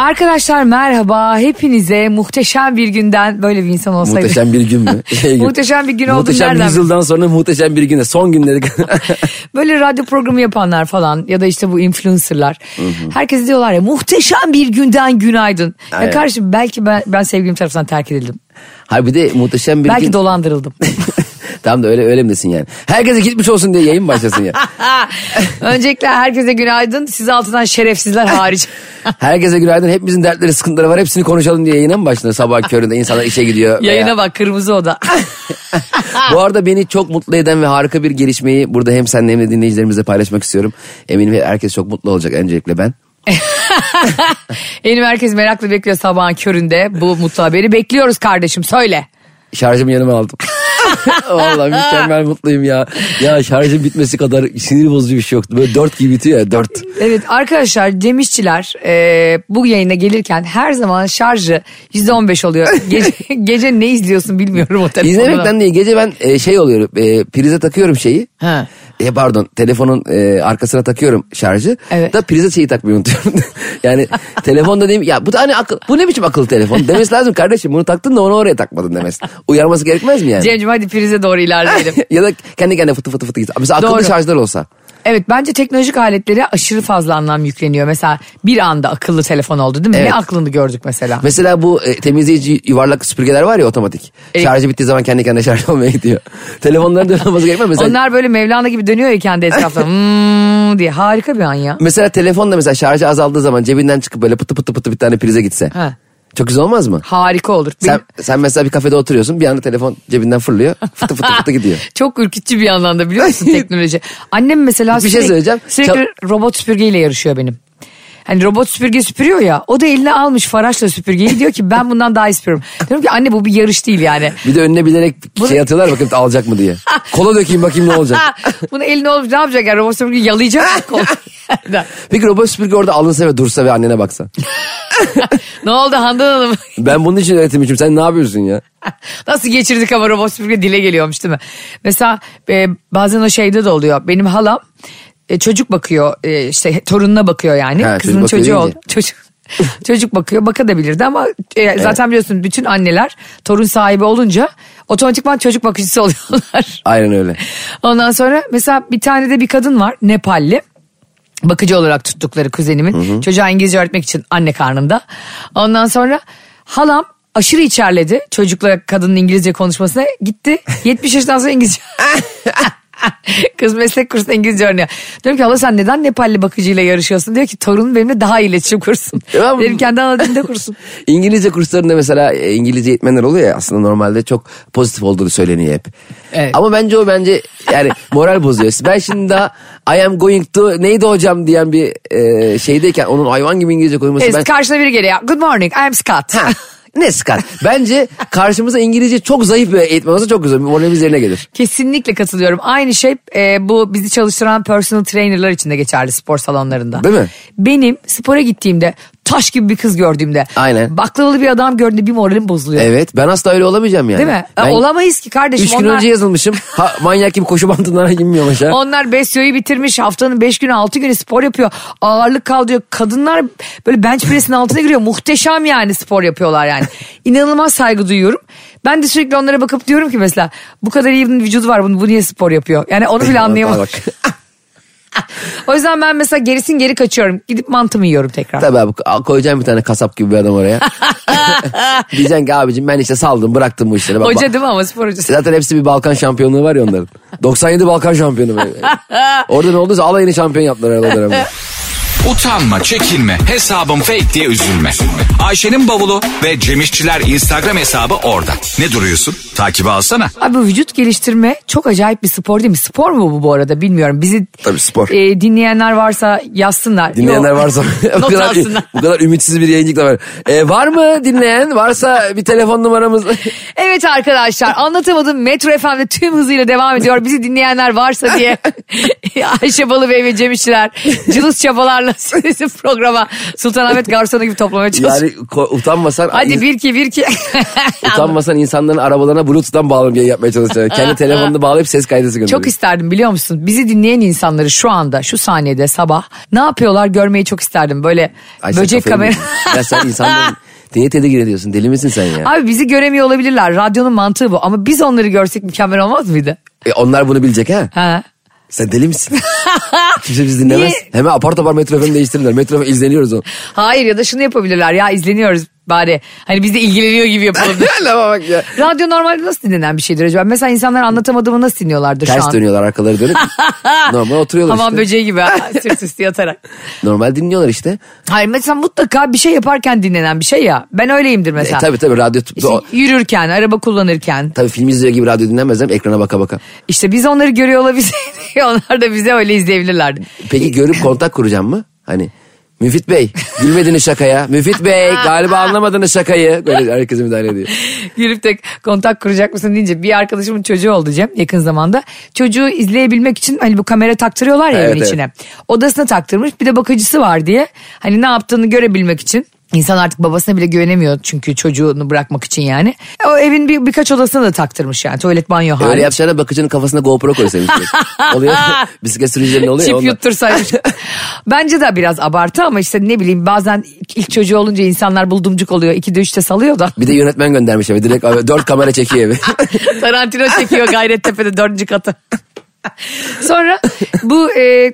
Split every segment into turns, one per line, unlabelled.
Arkadaşlar merhaba. Hepinize muhteşem bir günden böyle bir insan olsaydı.
Muhteşem bir gün mü? Şey gibi.
Muhteşem bir gün oldu
Muhteşem
nereden?
yüzyıldan sonra muhteşem bir günde. Son günleri.
Böyle radyo programı yapanlar falan ya da işte bu influencerlar. Herkes diyorlar ya muhteşem bir günden günaydın. Ya
Aynen.
kardeşim belki ben, ben sevgilim tarafından terk edildim.
Hayır bir de muhteşem bir
belki
gün.
dolandırıldım.
tamam da öyle öyle mi desin yani? Herkese gitmiş olsun diye yayın başlasın ya.
Öncelikle herkese günaydın. Siz altından şerefsizler hariç.
Herkese günaydın. Hepimizin dertleri, sıkıntıları var. Hepsini konuşalım diye yayına mı başlanır? Sabah köründe insanlar işe gidiyor. veya-
Yayına bak kırmızı oda.
Bu arada beni çok mutlu eden ve harika bir gelişmeyi burada hem seninle hem de dinleyicilerimizle paylaşmak istiyorum. Eminim herkes çok mutlu olacak öncelikle ben.
Benim herkes merakla bekliyor sabahın köründe. Bu mutlu haberi bekliyoruz kardeşim söyle.
Şarjımı yanıma aldım. Vallahi mükemmel mutluyum ya. Ya şarjın bitmesi kadar sinir bozucu bir şey yoktu. Böyle dört gibi bitiyor ya dört.
Evet arkadaşlar Cem İşçiler e, bu yayına gelirken her zaman şarjı %15 oluyor. Gece, gece ne izliyorsun bilmiyorum o telefonda.
İzlemekten değil gece ben e, şey oluyorum e, prize takıyorum şeyi.
Ha.
E, pardon telefonun e, arkasına takıyorum şarjı.
Evet.
Da prize şeyi takmayı unutuyorum. yani telefonda diyeyim ya bu da hani akıl, bu ne biçim akıllı telefon demesi lazım kardeşim bunu taktın da onu oraya takmadın demesi. Uyarması gerekmez mi yani?
Cem'cim hadi prize doğru ilerleyelim.
ya da kendi kendine fıtı fıtı fıtı git. Mesela akıllı
Doğru.
şarjlar olsa.
Evet bence teknolojik aletlere aşırı fazla anlam yükleniyor. Mesela bir anda akıllı telefon oldu değil mi?
Evet.
Ne aklını gördük mesela.
Mesela bu e, temizleyici yuvarlak süpürgeler var ya otomatik.
E-
Şarjı bittiği zaman kendi kendine şarj olmaya gidiyor. Telefonların da olması gerekmez mi? Mesela,
Onlar böyle Mevlana gibi dönüyor ya kendi etrafta. Hmm diye harika bir an ya.
mesela telefon da mesela şarjı azaldığı zaman cebinden çıkıp böyle pıtı pıtı pıtı bir tane prize gitse.
Ha.
Çok güzel olmaz mı?
Harika olur.
Sen,
Benim-
sen mesela bir kafede oturuyorsun bir anda telefon cebinden fırlıyor fıtı fıtı fıtı gidiyor.
Çok ürkütücü bir yandan da biliyor musun teknoloji? Annem mesela
Bir şey
sürekli,
söyleyeceğim.
sürekli robot süpürgeyle yarışıyor benim. Hani robot süpürge süpürüyor ya o da eline almış faraşla süpürgeyi diyor ki ben bundan daha iyi süpürüyorum. Diyorum ki anne bu bir yarış değil yani.
Bir de önüne bilerek şey atıyorlar bakayım alacak mı diye. Kola dökeyim bakayım ne olacak.
Bunu eline olmuş ne yapacak yani robot süpürgeyi yalayacak mı?
Peki robot süpürge orada alınsa ve dursa ve annene baksa.
ne oldu Handan Hanım?
Ben bunun için öğretilmişim sen ne yapıyorsun ya?
Nasıl geçirdik ama robot süpürge dile geliyormuş değil mi? Mesela e, bazen o şeyde de oluyor. Benim halam e, çocuk bakıyor e, işte torununa bakıyor yani.
Ha,
Kızının çocuğu oldu.
deyince.
Çocuk, çocuk bakıyor bakabilirdi ama e, zaten biliyorsun bütün anneler torun sahibi olunca otomatikman çocuk bakıcısı oluyorlar.
Aynen öyle.
Ondan sonra mesela bir tane de bir kadın var Nepalli. Bakıcı olarak tuttukları kuzenimin. Çocuğa İngilizce öğretmek için anne karnında. Ondan sonra halam aşırı içerledi çocukla kadının İngilizce konuşmasına. Gitti 70 yaşından sonra İngilizce. Kız meslek kursunda İngilizce öğreniyor. Diyorum ki hala sen neden Nepalli bakıcıyla yarışıyorsun? Diyor ki torunum benimle daha iyi iletişim kursun. Benim kendi ana dilinde kursun.
İngilizce kurslarında mesela e, İngilizce eğitmenler oluyor ya aslında normalde çok pozitif olduğu söyleniyor hep.
Evet.
Ama bence o bence yani moral bozuyor. Ben şimdi daha I am going to neydi hocam diyen bir e, şeydeyken onun hayvan gibi İngilizce koyması
Evet,
ben...
Karşına biri geliyor. Good morning I'm Scott.
Ne Scott? Bence karşımıza İngilizce çok zayıf bir eğitmen olsa çok güzel. Moralimiz yerine gelir.
Kesinlikle katılıyorum. Aynı şey e, bu bizi çalıştıran personal trainerlar için de geçerli spor salonlarında.
Değil mi?
Benim spora gittiğimde taş gibi bir kız gördüğümde.
Aynen.
Baklavalı bir adam gördüğümde bir moralim bozuluyor.
Evet ben asla öyle olamayacağım yani.
Değil mi?
Ben
Olamayız ki kardeşim.
Üç gün
onlar,
önce yazılmışım. Ha, manyak gibi koşu bandından inmiyorum aşağı.
onlar besyoyu bitirmiş haftanın beş günü altı günü spor yapıyor. Ağırlık kaldırıyor. Kadınlar böyle bench press'in altına giriyor. Muhteşem yani spor yapıyorlar yani. İnanılmaz saygı duyuyorum. Ben de sürekli onlara bakıp diyorum ki mesela bu kadar iyi bir vücudu var bunu bu niye spor yapıyor? Yani onu bile anlayamadım. O yüzden ben mesela gerisin geri kaçıyorum. Gidip mantımı yiyorum tekrar.
Tabii abi koyacağım bir tane kasap gibi bir adam oraya. Diyeceksin ki abicim ben işte saldım bıraktım bu işleri. Bak-
Hoca değil mi ama spor hocası?
Zaten hepsi bir Balkan şampiyonluğu var ya onların. 97 Balkan şampiyonu. Orada ne olduysa alayını şampiyon yaptılar.
Utanma, çekinme, hesabım fake diye üzülme. Ayşe'nin bavulu ve Cemişçiler Instagram hesabı orada. Ne duruyorsun? Takibi alsana.
Abi bu vücut geliştirme çok acayip bir spor değil mi? Spor mu bu bu arada bilmiyorum. Bizi
Tabii spor.
e, dinleyenler varsa yazsınlar.
Dinleyenler
Yok.
varsa bu
Not
kadar,
alsınlar.
bu kadar ümitsiz bir yayıncılıkla var. E, var mı dinleyen? Varsa bir telefon numaramız.
Evet arkadaşlar anlatamadım Metro FM'de tüm hızıyla devam ediyor. Bizi dinleyenler varsa diye Ayşe Balıbey ve Cem İşçiler cılız çabalarla sonra sizi programa Sultanahmet garsonu gibi toplamaya çalışıyor.
Yani ko- utanmasan
Hadi bir ki bir ki.
utanmasan insanların arabalarına bluetooth'tan bağlanıp yayın yapmaya çalışacaksın. Kendi telefonunu bağlayıp ses kaydısı gönderiyor.
Çok isterdim biliyor musun? Bizi dinleyen insanları şu anda şu saniyede sabah ne yapıyorlar görmeyi çok isterdim. Böyle
Ay
böcek kamera.
ya sen insanların niye tedirgin ediyorsun? Deli misin sen ya?
Abi bizi göremiyor olabilirler. Radyonun mantığı bu. Ama biz onları görsek mükemmel olmaz mıydı?
E, onlar bunu bilecek ha?
Ha?
Sen deli misin? Kimse bizi dinlemez.
Niye?
Hemen apar topar Metro FM'i değiştirirler. Metro FM izleniyoruz o.
Hayır ya da şunu yapabilirler ya izleniyoruz bari. Hani biz de ilgileniyor gibi yapalım.
Lama bak ya.
Radyo normalde nasıl dinlenen bir şeydir acaba? Mesela insanlar anlatamadığımı nasıl dinliyorlardır şu
Ters
an?
dönüyorlar arkaları dönüp. Normal oturuyorlar
Hamam
işte.
böceği gibi ha, sırt üstü yatarak.
Normal dinliyorlar işte.
Hayır mesela mutlaka bir şey yaparken dinlenen bir şey ya. Ben öyleyimdir
E,
mesela.
tabii tabii radyo.
İşte
o-
yürürken, araba kullanırken.
tabii film izliyor gibi radyo dinlemezler ekrana baka baka.
İşte biz onları görüyor olabiliriz. Onlar da bize öyle izleyebilirlerdi.
Peki görüp kontak kuracağım mı? Hani Müfit Bey gülmediniz şakaya. Müfit Bey galiba anlamadınız şakayı. Böyle herkese müdahale ediyor.
Girip de kontak kuracak mısın deyince bir arkadaşımın çocuğu oldu Cem yakın zamanda. Çocuğu izleyebilmek için hani bu kamera taktırıyorlar ya
Evet,
evin
evet.
içine. Odasına taktırmış bir de bakıcısı var diye. Hani ne yaptığını görebilmek için. İnsan artık babasına bile güvenemiyor çünkü çocuğunu bırakmak için yani. O evin bir, birkaç odasına da taktırmış yani tuvalet banyo hariç.
Öyle yapacağına bakıcının kafasına GoPro koysaymış. oluyor. Bisiklet sürücülerinde oluyor
Çip yuttursaymış. Bence de biraz abartı ama işte ne bileyim bazen ilk çocuğu olunca insanlar buldumcuk oluyor. İkide üçte salıyor da.
Bir de yönetmen göndermiş eve. Direkt dört kamera çekiyor evi.
Tarantino çekiyor Gayrettepe'de dördüncü katı. Sonra bu e,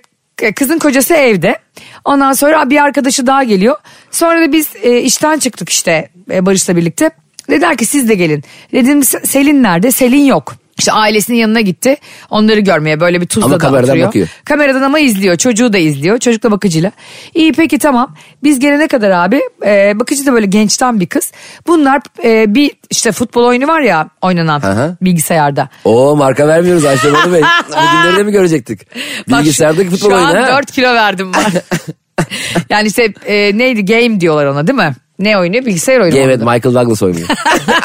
kızın kocası evde. Ondan sonra bir arkadaşı daha geliyor. Sonra da biz e, işten çıktık işte e, Barış'la birlikte. Dediler ki siz de gelin. Dedim Selin nerede? Selin yok. İşte ailesinin yanına gitti. Onları görmeye böyle bir
Ama
Tuzla'da
kameradan bakıyor.
Kameradan ama izliyor. Çocuğu da izliyor. Çocuk da bakıcıyla. İyi peki tamam. Biz gelene kadar abi e, bakıcı da böyle gençten bir kız. Bunlar e, bir işte futbol oyunu var ya oynanan
hı.
bilgisayarda.
Oo marka vermiyoruz Ayşe Bolu Bey. Bugünleri de mi görecektik?
Bak
Bilgisayardaki
şu-
futbol
Şu
oyunu
an
ha.
4 kilo verdim var. yani işte e, neydi game diyorlar ona değil mi? Ne oynuyor? Bilgisayar oyunu.
Evet
oynadı.
Michael Douglas oynuyor.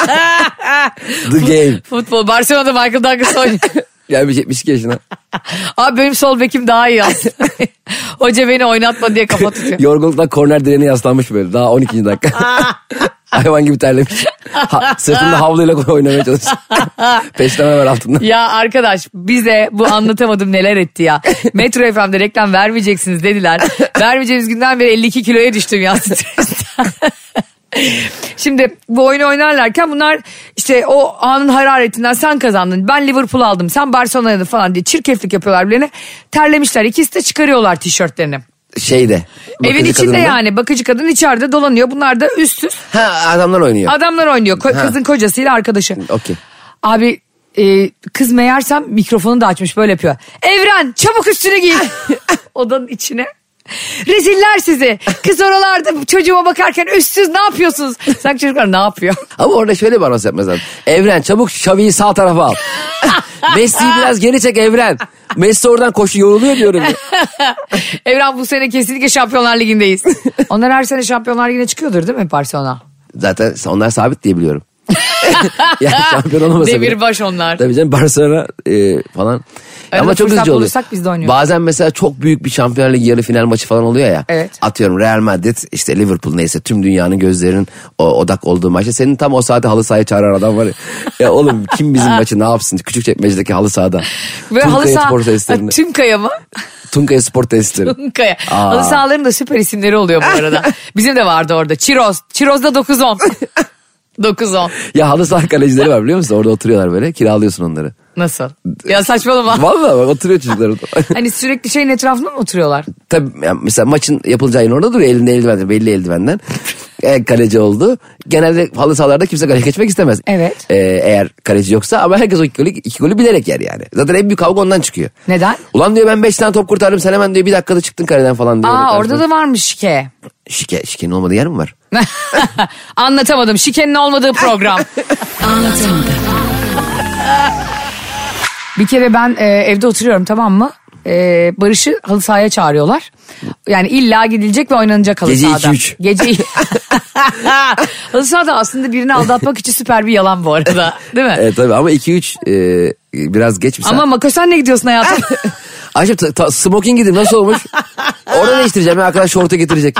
The Game.
Futbol. Barcelona'da Michael Douglas oynuyor.
Gelmiş 72 yaşına.
Abi benim sol bekim daha iyi aslında. Hoca beni oynatma diye kafa tutuyor.
Yorgunluktan korner direğine yaslanmış böyle. Daha 12. dakika. Hayvan gibi terlemiş. Ha, sırtında havluyla oynamaya çalışıyor. Peşleme var altında.
Ya arkadaş bize bu anlatamadım neler etti ya. Metro FM'de reklam vermeyeceksiniz dediler. Vermeyeceğimiz günden beri 52 kiloya düştüm ya stresten. Şimdi bu oyunu oynarlarken bunlar işte o anın hararetinden sen kazandın. Ben Liverpool aldım sen Barcelona'da falan diye çirkeflik yapıyorlar birbirine. Terlemişler ikisi de çıkarıyorlar tişörtlerini.
Şeyde.
Evin içinde
kadınla.
yani bakıcı kadın içeride dolanıyor. Bunlar da üst üst
Ha adamlar oynuyor.
adamlar oynuyor. Ko- Kızın kocasıyla arkadaşı.
Okey.
Abi e, kız meğersem mikrofonu da açmış böyle yapıyor. Evren çabuk üstünü giy. Odanın içine. Reziller sizi. Kız oralarda çocuğuma bakarken üstsüz ne yapıyorsunuz? Sanki çocuklar ne yapıyor?
Ama orada şöyle bir anons yapmaz lazım. Evren çabuk Xavi'yi sağ tarafa al. Messi'yi biraz geri çek Evren. Messi oradan koşu yoruluyor diyorum.
Evren bu sene kesinlikle Şampiyonlar Ligi'ndeyiz. Onlar her sene Şampiyonlar Ligi'ne çıkıyordur değil mi Barcelona?
Zaten onlar sabit diye biliyorum. yani şampiyon olamasa bile.
Demirbaş onlar.
Tabii canım Barcelona e, falan.
Arada
Ama çok üzücü oluyor.
biz de oynuyoruz.
Bazen mesela çok büyük bir Şampiyonlar Ligi yarı final maçı falan oluyor ya.
Evet.
Atıyorum Real Madrid işte Liverpool neyse tüm dünyanın gözlerinin o, odak olduğu maçta. Senin tam o saate halı sahaya çağıran adam var ya. ya oğlum kim bizim maçı ne yapsın? Küçük çekmecedeki halı sahada.
Ve halı saha tüm kaya mı?
Tunkaya Spor Tesisleri.
Tunkaya.
Aa.
Halı sahaların da süper isimleri oluyor bu arada. Bizim de vardı orada. Çiroz. Çiroz'da 9-10. 9-10.
ya halı saha kalecileri var biliyor musun? Orada oturuyorlar böyle kiralıyorsun onları.
Nasıl? Ya saçmalama.
Vallahi bak oturuyor çocuklar orada.
hani sürekli şeyin etrafında mı oturuyorlar?
Tabii yani mesela maçın yapılacağı yer orada duruyor elinde eldiven belli eldivenden. E, kaleci oldu. Genelde halı sahalarda kimse kaleye geçmek istemez.
Evet.
E, eğer kaleci yoksa ama herkes o iki golü, iki golü bilerek yer yani. Zaten en büyük kavga ondan çıkıyor.
Neden?
Ulan diyor ben beş tane top kurtardım sen hemen diyor bir dakikada çıktın kaleden falan diyor.
Aa orada da varmış şike.
Şike, şikenin olmadığı yer mi var?
Anlatamadım. Şikenin olmadığı program. Bir kere ben e, evde oturuyorum tamam mı? E, Barış'ı halı sahaya çağırıyorlar. Yani illa gidilecek ve oynanacak halı
Gece
sahada.
2-3.
Gece Halı sahada aslında birini aldatmak için süper bir yalan bu arada. Değil mi?
Evet tabii ama 2-3 e, biraz geç bir saat.
Ama Makosen'le gidiyorsun hayatım.
Ayşe ta, ta, smoking giydim nasıl olmuş? Orada değiştireceğim ya arkadaş şortu getirecek.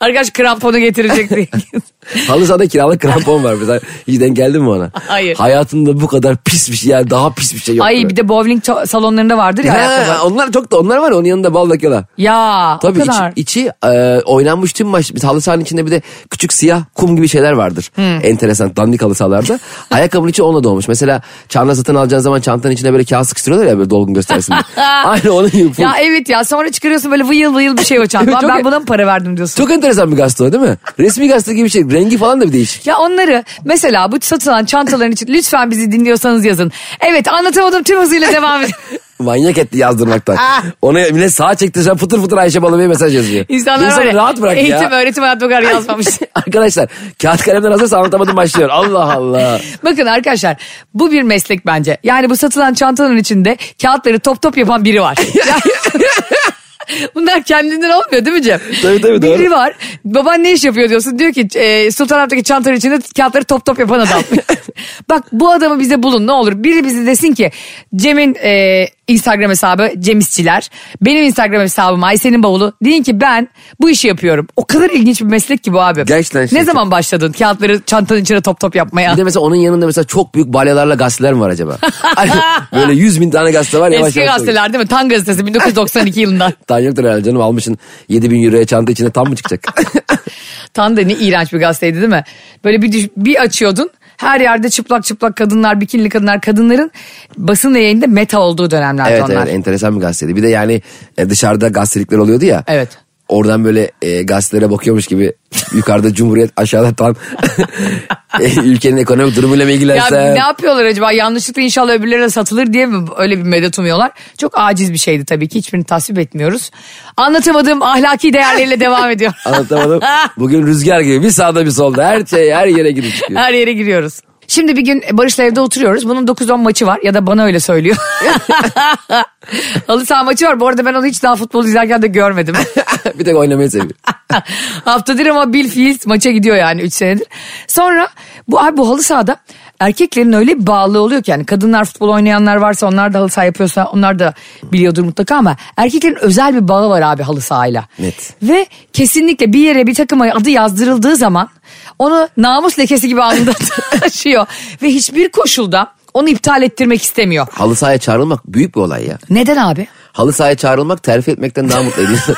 Arkadaş kramponu getirecek diye.
Halı sahada kiralık krampon var. Mesela hiç denk geldin mi ona?
Hayır.
Hayatında bu kadar pis bir şey yani daha pis bir şey yok.
Ay bir de bowling salonlarında vardır ya
Ha, onlar çok da onlar var onun yanında bal döküyorlar.
Ya
Tabii
o
içi,
kadar.
içi e, oynanmış tüm maç. Halı sahanın içinde bir de küçük siyah kum gibi şeyler vardır. Enteresan dandik halı sahalarda. Ayakkabının içi onunla dolmuş. Mesela çanta satın alacağın zaman çantanın içine böyle kağıt sıkıştırıyorlar ya böyle dolgun göstersin diye. Aynı onun gibi.
Ya evet ya sonra çıkarıyorsun böyle vıyıl vıyıl bir şey o çanta.
Evet, çok-
ben buna mı para verdim diyorsun.
Çok enteresan bir gazete değil mi? Resmi gazete gibi bir şey. Rengi falan da bir değişik.
Ya onları mesela bu satılan çantaların için lütfen bizi dinliyorsanız yazın. Evet anlatamadım tüm hızıyla devam edin.
Manyak etti yazdırmaktan. Ona millet sağa çektireceğim fıtır fıtır Ayşe Balıbey'e mesaj yazıyor.
İnsanlar
İnsanı
var ya,
rahat bırak
eğitim
ya.
öğretim hayatı bu kadar yazmamış.
Arkadaşlar kağıt kalemden hazırsa anlatamadım başlıyor. Allah Allah.
Bakın arkadaşlar bu bir meslek bence. Yani bu satılan çantaların içinde kağıtları top top yapan biri var. Bunlar kendinden olmuyor değil mi Cem?
Tabii, tabii,
Biri
doğru.
var. Baban ne iş yapıyor diyorsun. Diyor ki e, Sultanahmet'teki çantaların içinde kağıtları top top yapan adam. Bak bu adamı bize bulun ne olur. Biri bize desin ki Cem'in e, Instagram hesabı Cem İşçiler. Benim Instagram hesabım Ayşe'nin bavulu. Deyin ki ben bu işi yapıyorum. O kadar ilginç bir meslek ki bu abi.
Gerçekten
Ne zaman başladın kağıtları çantanın içine top top yapmaya?
Bir de mesela onun yanında mesela çok büyük balyalarla gazeteler mi var acaba? Hani böyle yüz bin tane gazete var yavaş
Eski
yavaş.
gazeteler değil mi? Tan gazetesi 1992 yılından.
Tan yoktur herhalde canım almışsın 7 bin euroya çanta içinde tam mı çıkacak?
Tan da ne iğrenç bir gazeteydi değil mi? Böyle bir, düş- bir açıyordun. Her yerde çıplak çıplak kadınlar, bikinli kadınlar. Kadınların basın yayında meta olduğu dönemlerdi
evet
onlar.
evet enteresan bir gazeteydi. Bir de yani e, dışarıda gazetelikler oluyordu ya.
Evet.
Oradan böyle e, gazetelere bakıyormuş gibi yukarıda Cumhuriyet aşağıda tam ülkenin ekonomik durumuyla mı
Ya
ilgilensen?
ne yapıyorlar acaba? Yanlışlıkla inşallah öbürlerine satılır diye mi öyle bir medet umuyorlar? Çok aciz bir şeydi tabii ki. Hiçbirini tasvip etmiyoruz. Anlatamadığım ahlaki değerleriyle devam ediyor.
Anlatamadım. Bugün rüzgar gibi bir sağda bir solda her şey her yere çıkıyor.
Her yere giriyoruz. Şimdi bir gün Barış'la evde oturuyoruz. Bunun 9-10 maçı var ya da bana öyle söylüyor. Halı saha maçı var. Bu arada ben onu hiç daha futbol izlerken de görmedim.
bir tek oynamayı seviyor.
Haftadır ama Bill Fields maça gidiyor yani 3 senedir. Sonra bu abi bu halı sahada erkeklerin öyle bir bağlılığı oluyor ki yani kadınlar futbol oynayanlar varsa onlar da halı saha yapıyorsa onlar da biliyordur mutlaka ama erkeklerin özel bir bağı var abi halı sahayla.
Net.
Ve kesinlikle bir yere bir takıma adı yazdırıldığı zaman onu namus lekesi gibi anında taşıyor ve hiçbir koşulda onu iptal ettirmek istemiyor.
Halı sahaya çağrılmak büyük bir olay ya.
Neden abi?
Halı sahaya çağrılmak terfi etmekten daha mutlu ediyor.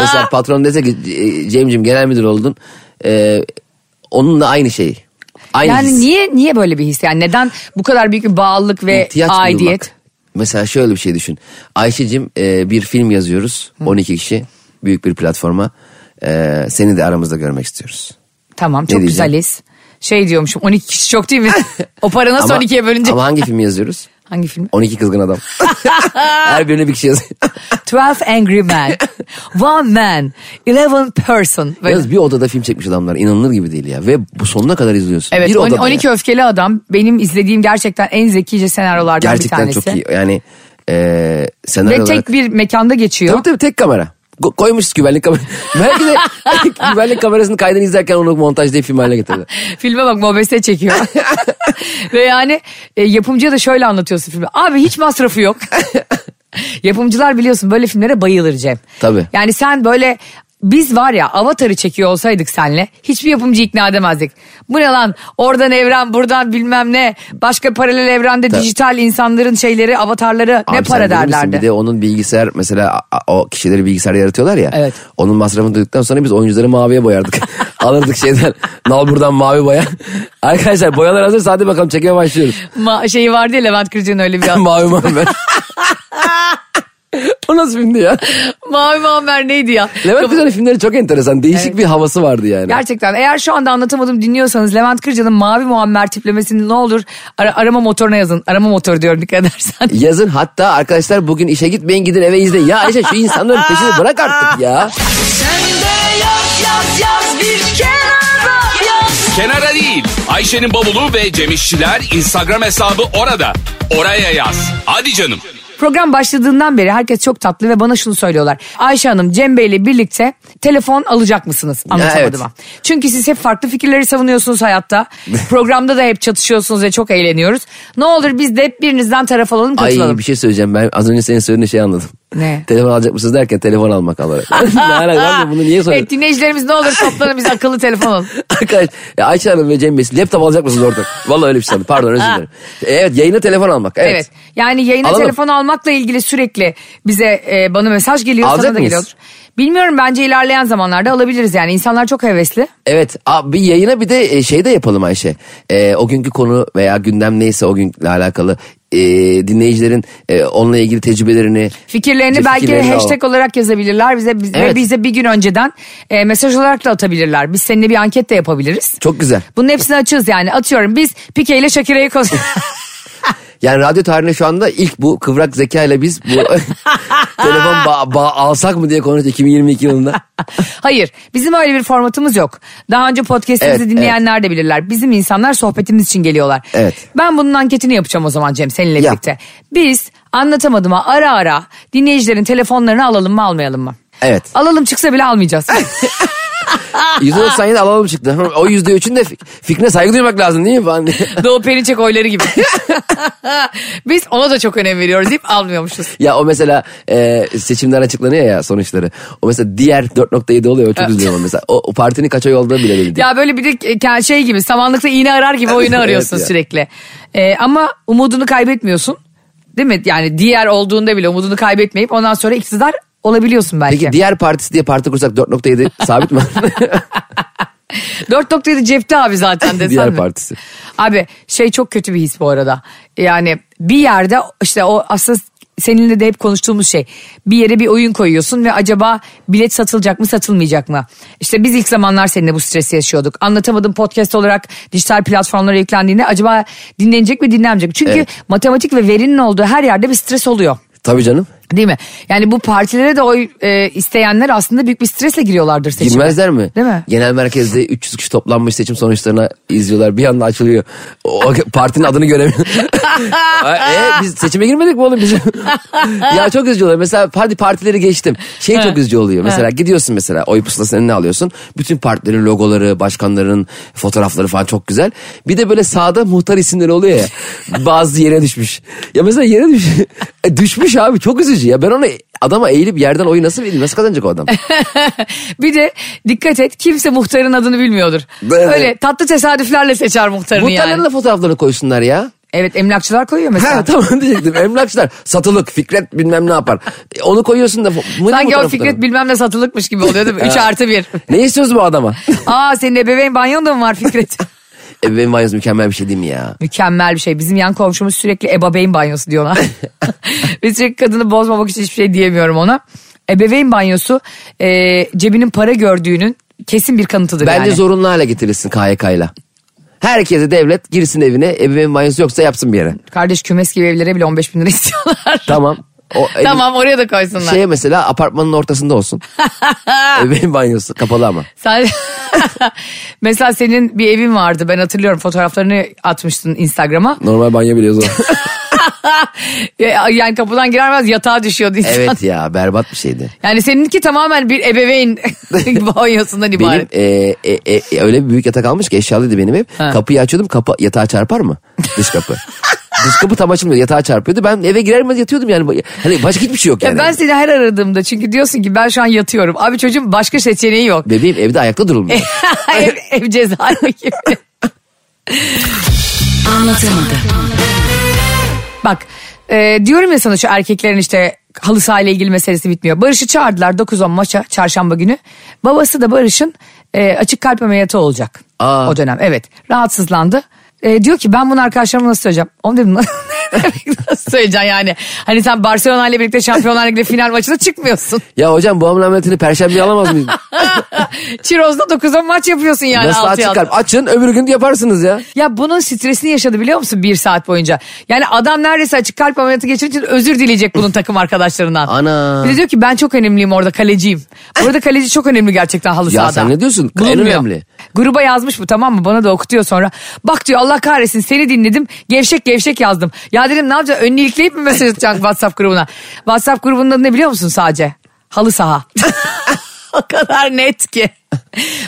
Mesela patron dese ki "E, Cem'cim genel müdür oldun. E, onunla aynı şey. Aynı
Yani
his.
niye niye böyle bir his? Yani neden bu kadar büyük bir bağlılık ve
İhtiyaç
aidiyet?
duymak. Mesela şöyle bir şey düşün. Ayşe'cim e, bir film yazıyoruz. 12 kişi. Büyük bir platforma. E, seni de aramızda görmek istiyoruz.
Tamam çok güzeliz. Şey diyormuşum 12 kişi çok değil mi? o para nasıl
Ama-
12'ye bölünce?
Ama hangi filmi yazıyoruz?
Hangi film?
12 kızgın adam. Her birine bir kişi yazıyor.
12 Angry Men. One Man. 11 Person. Böyle.
Yalnız bir odada film çekmiş adamlar. İnanılır gibi değil ya. Ve bu sonuna kadar izliyorsun.
Evet
bir
on-
odada
12
ya.
öfkeli adam benim izlediğim gerçekten en zekice senaryolardan
Gerçekten
bir tanesi.
çok iyi. Yani e, senaryo
Ve
olarak...
tek bir mekanda geçiyor.
Tabii tabii tek kamera. Ko- koymuş güvenlik kamerası. Belki de güvenlik kamerasının kaydını izlerken onu montajlayıp film haline getirdi.
Filme bak mobese çekiyor. Ve yani e, yapımcıya da şöyle anlatıyorsun filmi. Abi hiç masrafı yok. Yapımcılar biliyorsun böyle filmlere bayılır Cem.
Tabii.
Yani sen böyle biz var ya avatarı çekiyor olsaydık senle hiçbir yapımcı ikna edemezdik. Bu ne lan oradan evren buradan bilmem ne başka paralel evrende dijital insanların şeyleri avatarları ne
Abi sen
para derlerdi.
Bir de onun bilgisayar mesela o kişileri bilgisayar yaratıyorlar ya.
Evet.
Onun masrafını duyduktan sonra biz oyuncuları maviye boyardık. Alırdık şeyden nalburdan mavi boya. Arkadaşlar boyalar hazır hadi bakalım çekmeye başlıyoruz.
Ma- şeyi vardı ya Levent Kırcı'nın öyle bir
mavi mavi. O nasıl filmdi ya?
Mavi Muammer neydi ya?
Levent Kırca'nın filmleri çok enteresan. Değişik
Evet.
bir havası vardı yani.
Gerçekten eğer şu anda anlatamadım dinliyorsanız Levent Kırca'nın Mavi Muammer tiplemesini ne olur ara- arama motoruna yazın. Arama motoru diyorum dikkat edersen.
Yazın hatta arkadaşlar bugün işe gitmeyin gidin eve izleyin. Ya Ayşe şu insanların peşini bırak artık ya.
Kenara değil. Ayşe'nin bavulu ve Cemişçiler Instagram hesabı orada. Oraya yaz. Hadi canım.
Program başladığından beri herkes çok tatlı ve bana şunu söylüyorlar. Ayşe Hanım Cem Bey ile birlikte telefon alacak mısınız? Anlatamadım
evet.
Çünkü siz hep farklı fikirleri savunuyorsunuz hayatta. Programda da hep çatışıyorsunuz ve çok eğleniyoruz. Ne olur biz de hep birinizden taraf alalım katılalım.
Ay bir şey söyleyeceğim ben az önce senin söylediğin şeyi anladım.
Ne?
Telefon alacak mısınız derken telefon almak olarak. ne alaka bunu niye soruyorum?
Evet dinleyicilerimiz ne olur toplanın biz akıllı telefon alın.
Arkadaş ya Ayşe Hanım ve Cem Bey laptop alacak mısınız orada? Vallahi öyle bir şey sandım. Pardon özür dilerim. Evet yayına telefon almak. Evet.
Evet. Yani yayına
Alalım.
telefon almakla ilgili sürekli bize e, bana mesaj geliyor
Alacak
sana da geliyordur. Bilmiyorum bence ilerleyen zamanlarda alabiliriz yani. İnsanlar çok hevesli.
Evet bir yayına bir de e, şey de yapalım Ayşe. E, o günkü konu veya gündem neyse o günle alakalı e, dinleyicilerin e, onunla ilgili tecrübelerini.
Fikirlerini belki
fikirlerini
hashtag olarak yazabilirler bize biz- ve
Evet.
bize bir gün önceden e, mesaj olarak da atabilirler. Biz seninle bir anket de yapabiliriz.
Çok güzel.
Bunun hepsini açığız yani. Atıyorum biz Pike ile konuşuyoruz.
Yani radyo tarihinde şu anda ilk bu kıvrak zeka ile biz bu telefon ba- ba- alsak mı diye konuştuk 2022 yılında.
Hayır bizim öyle bir formatımız yok. Daha önce podcastimizi
Evet,
dinleyenler de bilirler. Bizim insanlar sohbetimiz için geliyorlar.
Evet.
Ben bunun anketini yapacağım o zaman Cem seninle
Yap.
birlikte. Biz anlatamadığıma ara ara dinleyicilerin telefonlarını alalım mı almayalım mı?
Evet.
Alalım çıksa bile almayacağız.
%97 alalım çıktı. O %3'ün de fik- fikrine saygı duymak lazım değil mi falan diye.
Doğu Perinçek oyları gibi. Biz ona da çok önem veriyoruz deyip almıyormuşuz.
Ya o mesela e, seçimler açıklanıyor ya sonuçları. O mesela diğer 4.7 oluyor. O çok üzülüyorum mesela. O, o partinin kaç oy olduğunu bile değil.
Ya böyle bir de şey gibi samanlıkta iğne arar gibi oyunu
Evet
arıyorsun
ya.
sürekli. Ee, ama umudunu kaybetmiyorsun. Değil mi? Yani diğer olduğunda bile umudunu kaybetmeyip ondan sonra iktidar olabiliyorsun belki.
Peki diğer partisi diye parti kursak 4.7 sabit mi?
4.7 cepte abi zaten desen
diğer
mi?
partisi.
Abi şey çok kötü bir his bu arada. Yani bir yerde işte o aslında seninle de hep konuştuğumuz şey. Bir yere bir oyun koyuyorsun ve acaba bilet satılacak mı satılmayacak mı? İşte biz ilk zamanlar seninle bu stresi yaşıyorduk. Anlatamadım podcast olarak dijital platformlara yüklendiğinde acaba dinlenecek mi dinlenmeyecek mi? Çünkü
Evet.
matematik ve verinin olduğu her yerde bir stres oluyor.
Tabii canım.
Değil mi? Yani bu partilere de oy e, isteyenler aslında büyük bir stresle giriyorlardır seçime.
Girmezler mi?
Değil mi?
Genel merkezde 300 kişi toplanmış seçim sonuçlarına izliyorlar. Bir anda açılıyor. O partinin adını göremiyor. e, biz seçime girmedik mi oğlum biz? ya çok üzücü oluyor. Mesela hadi partileri geçtim. Şey çok üzücü oluyor. Mesela gidiyorsun mesela oy pusulasının önüne alıyorsun. Bütün partilerin logoları, başkanların fotoğrafları falan çok güzel. Bir de böyle sağda muhtar isimleri oluyor ya. Bazı yere düşmüş. Ya mesela yere düş E, düşmüş abi çok üzücü ya. Ben onu adama eğilip yerden oyu nasıl vereyim? Nasıl kazanacak o adam?
Bir de dikkat et kimse muhtarın adını bilmiyordur. Öyle tatlı tesadüflerle seçer muhtarını
Muhtarların
yani.
da fotoğraflarını koysunlar ya.
Evet emlakçılar koyuyor mesela.
Ha tamam diyecektim. Emlakçılar satılık Fikret bilmem ne yapar. E, Onu koyuyorsun da.
Sanki o? Fikret bilmem ne satılıkmış gibi oluyor değil mi? 3 artı 1.
Ne istiyoruz bu adama?
Aa senin ebeveyn banyon da mı var Fikret?
Ebeveyn banyosu mükemmel bir şey değil mi ya?
Mükemmel bir şey. Bizim yan komşumuz sürekli ebeveyn banyosu diyorlar. Ve sürekli kadını bozmamak için hiçbir şey diyemiyorum ona. Ebeveyn banyosu e, cebinin para gördüğünün kesin bir kanıtıdır
Bence
yani.
zorunlu hale getirilsin KYK'yla. Herkese devlet girsin evine ebeveyn banyosu yoksa yapsın bir yere.
Kardeş kümes gibi evlere bile 15 bin lira istiyorlar.
Tamam. O,
tamam oraya da koysunlar.
Şey mesela apartmanın ortasında olsun. ebeveyn banyosu kapalı ama.
Sen... Mesela senin bir evin vardı ben hatırlıyorum fotoğraflarını atmıştın Instagram'a.
Normal banyo biliyoruz o.
Ya- Yani kapıdan girermez yatağa düşüyordu insan.
evet ya berbat bir şeydi.
Yani seninki tamamen bir ebeveyn banyosundan
Benim
ibaret.
e, e, e, e, öyle bir büyük yatak almış ki eşyalıydı benim ev.
Ha.
Kapıyı açıyordum kapı yatağa çarpar mı? Dış kapı. Dış kapı tam açılmıyor yatağa çarpıyordu. Ben eve girer mi yatıyordum yani. Hani başka hiçbir şey yok
Ya
yani.
ben seni her aradığımda çünkü diyorsun ki ben şu an yatıyorum. Abi çocuğun başka seçeneği yok.
Bebeğim evde ayakta durulmuyor.
ev, ev cezaevi gibi.
Anlatamadım.
Bak e, diyorum ya sana şu erkeklerin işte halı sahayla ilgili meselesi bitmiyor. Barış'ı çağırdılar 9-10 maça çarşamba günü. Babası da Barış'ın e, açık kalp ameliyatı olacak
Aa.
o dönem. Evet rahatsızlandı. E, diyor ki ben bunu arkadaşlarıma nasıl söyleyeceğim? Onu dedim nasıl söyleyeceksin yani? Hani sen Barcelona ile birlikte Şampiyonlar Ligi'de final maçına çıkmıyorsun.
ya hocam bu ameliyatını perşembe alamaz mıyım?
Çiroz'da 9-10 maç yapıyorsun yani.
Nasıl
altı
açık
altı.
kalp? Açın öbür gün yaparsınız ya.
Ya bunun stresini yaşadı biliyor musun bir saat boyunca? Yani adam neredeyse açık kalp ameliyatı geçirince özür dileyecek bunun takım arkadaşlarından.
Ana.
Bir de diyor ki ben çok önemliyim orada kaleciyim. Burada kaleci çok önemli gerçekten halı
Ya
sahada.
sen ne diyorsun? En
Bulunmuyor.
önemli.
Gruba yazmış bu tamam mı? Bana da okutuyor sonra. Bak diyor Allah kahretsin seni dinledim. Gevşek gevşek yazdım. Ya dedim ne yapacağım? Önünü ilikleyip mi mesaj atacağım WhatsApp grubuna? WhatsApp grubunun adı ne biliyor musun sadece? Halı saha. o kadar net ki.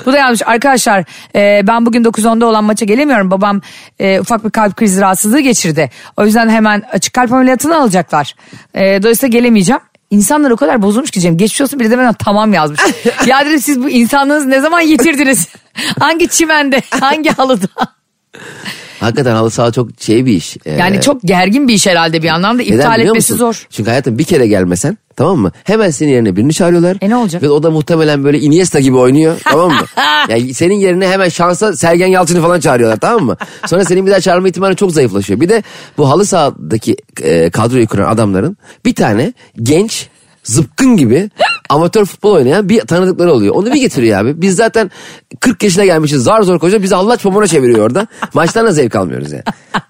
Bu da yanlış. Arkadaşlar e, ben bugün 9-10'da olan maça gelemiyorum. Babam e, ufak bir kalp krizi rahatsızlığı geçirdi. O yüzden hemen açık kalp ameliyatını alacaklar. E, dolayısıyla gelemeyeceğim. İnsanlar o kadar bozulmuş ki Cem. Geçmiş olsun biri de bana tamam yazmış. ya dedim siz bu insanlığınızı ne zaman yitirdiniz? hangi çimende? Hangi halıda?
Hakikaten halı saha çok şey bir iş. Ee,
Yani çok gergin bir iş herhalde bir anlamda. İptal etmesi
musun?
zor.
Çünkü hayatım bir kere gelmesen tamam mı? Hemen senin yerine birini çağırıyorlar.
E ne olacak?
Ve o da muhtemelen böyle Iniesta gibi oynuyor tamam mı? yani senin yerine hemen şansa Sergen Yalçın'ı falan çağırıyorlar tamam mı? Sonra senin bir daha çağırma ihtimali çok zayıflaşıyor. Bir de bu halı sahadaki e, kadroyu kuran adamların bir tane genç zıpkın gibi amatör futbol oynayan bir tanıdıkları oluyor. Onu bir getiriyor abi. Biz zaten 40 yaşına gelmişiz zar zor koşuyor. Bizi Allah çamura çeviriyor orada. Maçtan da zevk almıyoruz yani.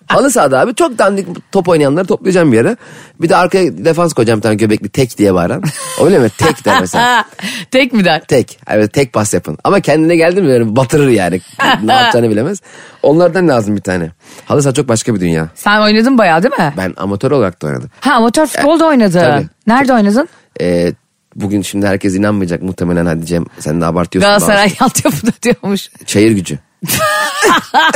Halı sahada abi çok dandik top oynayanları toplayacağım bir yere. Bir de arkaya defans koyacağım bir tane göbekli tek diye bağıran. Öyle mi? Tek der mesela.
Tek mi der?
Tek. Evet tek pas yapın. Ama kendine geldi mi yani batırır yani. ne yapacağını bilemez. Onlardan lazım bir tane. Halı saha çok başka bir dünya.
Sen oynadın bayağı değil mi?
Ben amatör olarak da oynadım.
Ha amatör futbol da oynadın.
tabii.
Nerede oynadın?
Ee, bugün şimdi herkes inanmayacak muhtemelen hadi Cem sen de abartıyorsun.
Galatasaray altyapıda diyormuş.
Çayır gücü.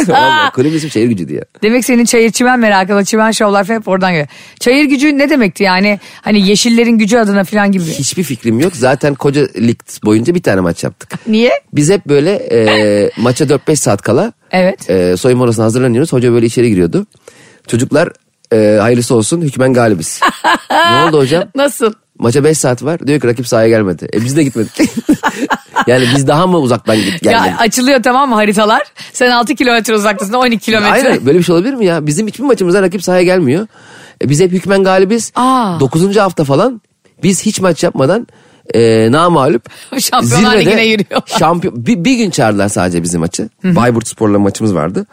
Vallahi kulübün ismi çayır gücü diye.
Demek senin çayır çimen merakı, çimen şovlar falan hep oradan geliyor. Çayır gücü ne demekti yani? Hani yeşillerin gücü adına falan gibi.
Hiçbir fikrim yok. Zaten koca lig boyunca bir tane maç yaptık.
Niye?
Biz hep böyle e, maça 4-5 saat kala
Evet.
e, soyunma odasına hazırlanıyoruz. Hoca böyle içeri giriyordu. Çocuklar e, hayırlısı olsun hükmen galibiz. ne oldu hocam?
Nasıl?
Maça 5 saat var. Diyor ki rakip sahaya gelmedi. E biz de gitmedik. yani biz daha mı uzaktan git gelmedik?
Ya açılıyor tamam mı haritalar? Sen 6 kilometre uzaktasın 12 kilometre.
Aynen böyle bir şey olabilir mi ya? Bizim hiçbir maçımızda rakip sahaya gelmiyor. E, biz hep hükmen galibiz.
Aa.
9. hafta falan biz hiç maç yapmadan e, namağlup
Şampiyonlar Ligi'ne yürüyorlar.
Şampiyon, bir, bir gün çağırdılar sadece bizim maçı. Bayburt Spor'la maçımız vardı.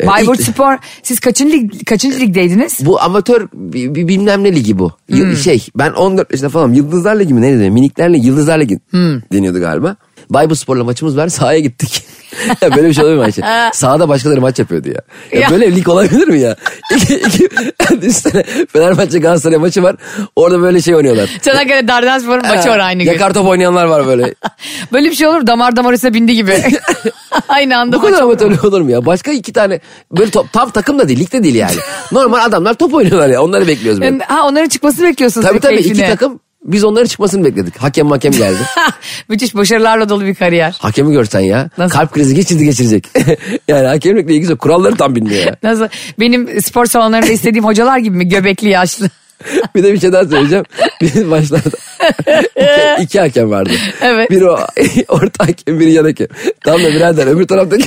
E,
Bayburt
ilk-
Spor siz kaçıncı, lig, kaçıncı ligdeydiniz?
Bu amatör bilmem ne ligi bu. Y- Şey ben 14 yaşında falan Yıldızlar Ligi mi ne dedi? Minikler Ligi, Yıldızlar Ligi deniyordu galiba. Bayburt Spor'la maçımız var sahaya gittik. ya böyle bir şey olabilir mi Ayşe? Sahada başkaları maç yapıyordu ya. ya.
Ya.
Böyle lig olabilir mi ya? İki, iki, düşünsene Fenerbahçe Galatasaray maçı var. Orada böyle şey oynuyorlar.
Çanakkale Dardanspor'un maçı var aynı gün.
Yakar top oynayanlar var böyle.
Böyle bir şey olur damar damar üstüne bindi gibi. aynı anda
Bu kadar
maç
amatör olur mu ya? Başka iki tane böyle top, tam takım da değil, lig de değil yani. Normal adamlar top oynuyorlar ya. Onları bekliyoruz böyle.
Ha onların çıkmasını bekliyorsunuz.
Tabii tabii iki
keyfine.
takım biz onların çıkmasını bekledik. Hakem hakem geldi.
Müthiş başarılarla dolu bir kariyer.
Hakemi görsen ya.
Nasıl?
Kalp krizi geçirdi geçirecek. yani hakemlikle ilgisi yok. Kuralları tam bilmiyor ya.
Nasıl? Benim spor salonlarında istediğim hocalar gibi mi? Göbekli yaşlı.
bir de bir şey daha söyleyeceğim. Bizim başlarda iki, iki hakem vardı.
Evet.
Biri o orta hakem biri yan hakem. Tamam da birader öbür taraftaki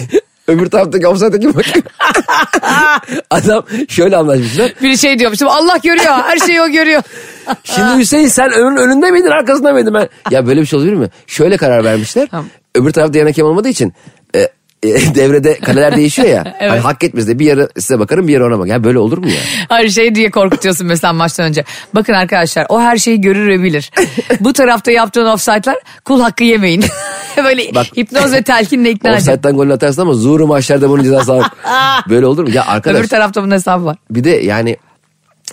öbür taraftaki offside'daki bakıyor. Adam şöyle anlaşmışlar.
Biri şey diyormuşum Allah görüyor her şeyi o görüyor.
Şimdi Hüseyin sen önün önünde miydin arkasında mıydın ben? Ya böyle bir şey olabilir mi? Şöyle karar vermişler.
Tamam.
Öbür tarafta yan hakem olmadığı için devrede kaleler değişiyor ya.
Evet.
Hani hak etmez de bir yarı size bakarım bir yarı ona bak. Ya böyle olur mu ya?
Her şey diye korkutuyorsun mesela maçtan önce. Bakın arkadaşlar o her şeyi görür ve bilir. Bu tarafta yaptığın offside'lar kul hakkı yemeyin. Böyle
Bak.
hipnoz ve telkinle ikna edin.
Offside'den golünü atarsın ama zuhru maçlarda bunun cezası alır. Böyle olur mu? Ya arkadaş
Öbür tarafta bunun hesabı var.
bir de yani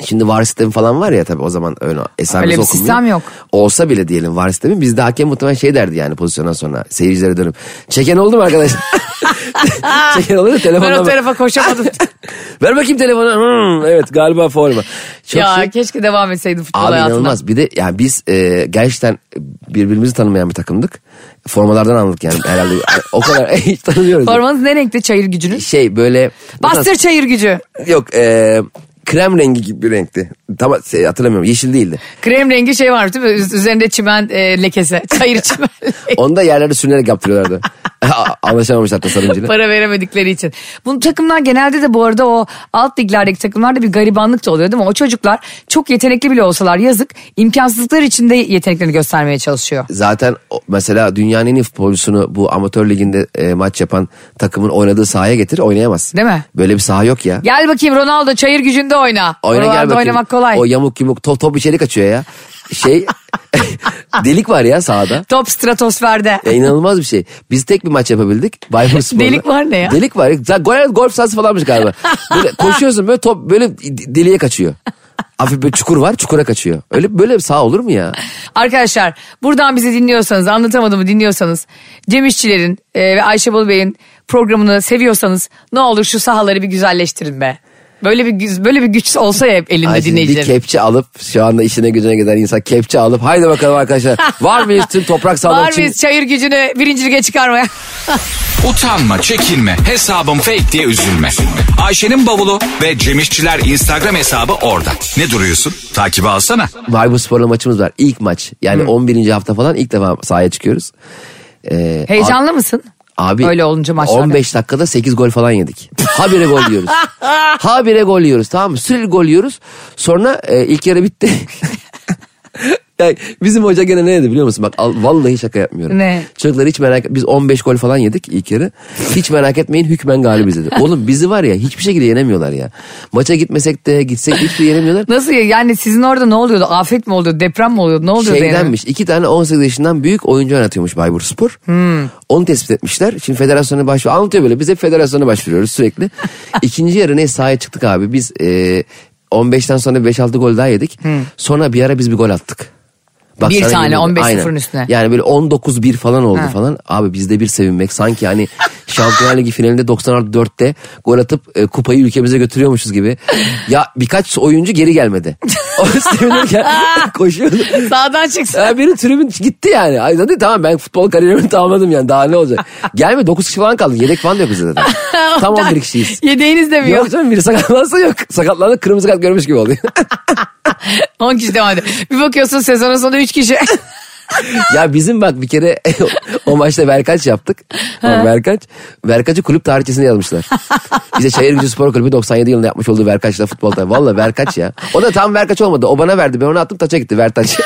Şimdi var sistemi falan var ya tabii o zaman öyle esamesi
Öyle bir
okunmuyor.
sistem yok.
Olsa bile diyelim var sistemi bizde hakem muhtemelen şey derdi yani pozisyondan sonra seyircilere dönüp çeken oldu mu arkadaşlar? oldu mu telefonla
Ben o tarafa koşamadım.
Ver bakayım telefonu. Hmm, evet galiba forma. Çok
ya
şey-
keşke devam etseydim futbol
Abi
hayatına.
inanılmaz. Bir de yani biz e, gerçekten birbirimizi tanımayan bir takımdık. Formalardan anladık yani herhalde. o kadar hiç tanımıyoruz.
Formanız ne renkte çayır gücünüz?
Şey böyle...
Bastır çayır gücü.
Yok e, krem rengi gibi bir renkti. Tam şey, hatırlamıyorum yeşil değildi.
Krem rengi şey var değil mi? Üz- Üzerinde çimen e, lekesi. Çayır çimen lekesi.
Onu da yerlerde sürünerek yaptırıyorlardı. Anlaşamamışlar tasarımcıyla.
Para veremedikleri için. Bu takımlar genelde de bu arada o alt liglerdeki takımlarda bir garibanlık da oluyor değil mi? O çocuklar çok yetenekli bile olsalar yazık imkansızlıklar içinde yeteneklerini göstermeye çalışıyor.
Zaten mesela dünyanın en iyi futbolcusunu bu amatör liginde e, maç yapan takımın oynadığı sahaya getir oynayamaz.
Değil mi?
Böyle bir saha yok ya.
Gel bakayım Ronaldo çayır gücünde oyna.
Oyna gel
Oralarda
bakayım.
oynamak kolay.
O yamuk yumuk top, top içeri kaçıyor ya. Şey delik var ya sahada.
Top stratosferde.
Ya inanılmaz bir şey. Biz tek bir maç yapabildik. Spor'la.
Delik var ne ya?
Delik var. Gol, golf sahası falanmış galiba. Böyle koşuyorsun böyle top böyle deliğe kaçıyor. Hafif böyle çukur var çukura kaçıyor. Öyle böyle sağ olur mu ya?
Arkadaşlar buradan bizi dinliyorsanız anlatamadığımı dinliyorsanız Cem İşçilerin e, ve Ayşe Bolu Bey'in programını seviyorsanız ne olur şu sahaları bir güzelleştirin be. Böyle bir güz- böyle bir güç olsa ya hep elinde
Ay şimdi bir
dinleyicilerin.
kepçe alıp şu anda işine gücüne giden insan kepçe alıp haydi bakalım arkadaşlar var mıyız tüm toprak sağlamak
Var
için?
mıyız çayır gücünü birinci lige çıkarmaya?
Utanma, çekinme, hesabım fake diye üzülme. Ayşe'nin bavulu ve Cemişçiler Instagram hesabı orada. Ne duruyorsun? Takibi alsana.
Vay bu sporla maçımız var. İlk maç. Yani 11. hafta falan ilk defa sahaya çıkıyoruz. Ee,
Heyecanlı mısın?
Abi
Öyle olunca maçlarda.
15 dakikada 8 gol falan yedik. Habire gol yiyoruz. Habire gol yiyoruz tamam mı? Sürekli gol yiyoruz. Sonra e, ilk yarı bitti. Yani bizim hoca gene ne dedi biliyor musun? Bak al- vallahi şaka yapmıyorum.
Ne?
Çocuklar hiç merak Biz 15 gol falan yedik ilk yarı. Hiç merak etmeyin hükmen galibiz dedi. Oğlum bizi var ya hiçbir şekilde yenemiyorlar ya. Maça gitmesek de gitsek hiçbir şey yenemiyorlar.
Nasıl ya? yani sizin orada ne oluyordu? Afet mi oluyordu? Deprem mi oluyordu? Ne oluyordu yani?
Şeydenmiş iki tane 18 yaşından büyük oyuncu oynatıyormuş Bayburt Spor.
Hmm.
Onu tespit etmişler. Şimdi federasyona başvuru anlatıyor böyle. Biz hep federasyona başvuruyoruz sürekli. İkinci yarı ne sahaya çıktık abi. Biz e, 15'ten sonra 5-6 gol daha yedik. Sonra bir ara biz bir gol attık. Bak.
Bir tane,
ederim.
15
Aynen.
sıfırın üstüne.
Yani böyle 19-1 falan oldu
Ha.
falan. Abi bizde bir sevinmek. Sanki hani Şampiyonlar Ligi finalinde 94'te gol atıp e, kupayı ülkemize götürüyormuşuz gibi. Ya birkaç oyuncu geri gelmedi. O sevinirken koşuyordu.
Sağdan çıksın.
Ya benim tribün gitti yani. Ay zaten tamam ben futbol kariyerimi tamamladım yani daha ne olacak. Gelme 9 kişi falan kaldı. Yedek falan da yok bizde zaten. Tam 11 kişiyiz.
Yedeğiniz de mi yok?
Yok canım biri sakatlansa yok. Sakatlandı kırmızı kart görmüş gibi oluyor.
10 kişi devam ediyor. Bir bakıyorsun sezonun sonu 3 kişi.
ya bizim bak bir kere o maçta Verkaç yaptık. Bak Verkaç. Verkaç'ı kulüp tarihçesine yazmışlar. Bize Şehir Gücü Spor Kulübü 97 yılında yapmış olduğu Verkaç'la futbol tarih. Valla Verkaç ya. O da tam Verkaç olmadı. O bana verdi. Ben onu attım taça gitti Vertaç.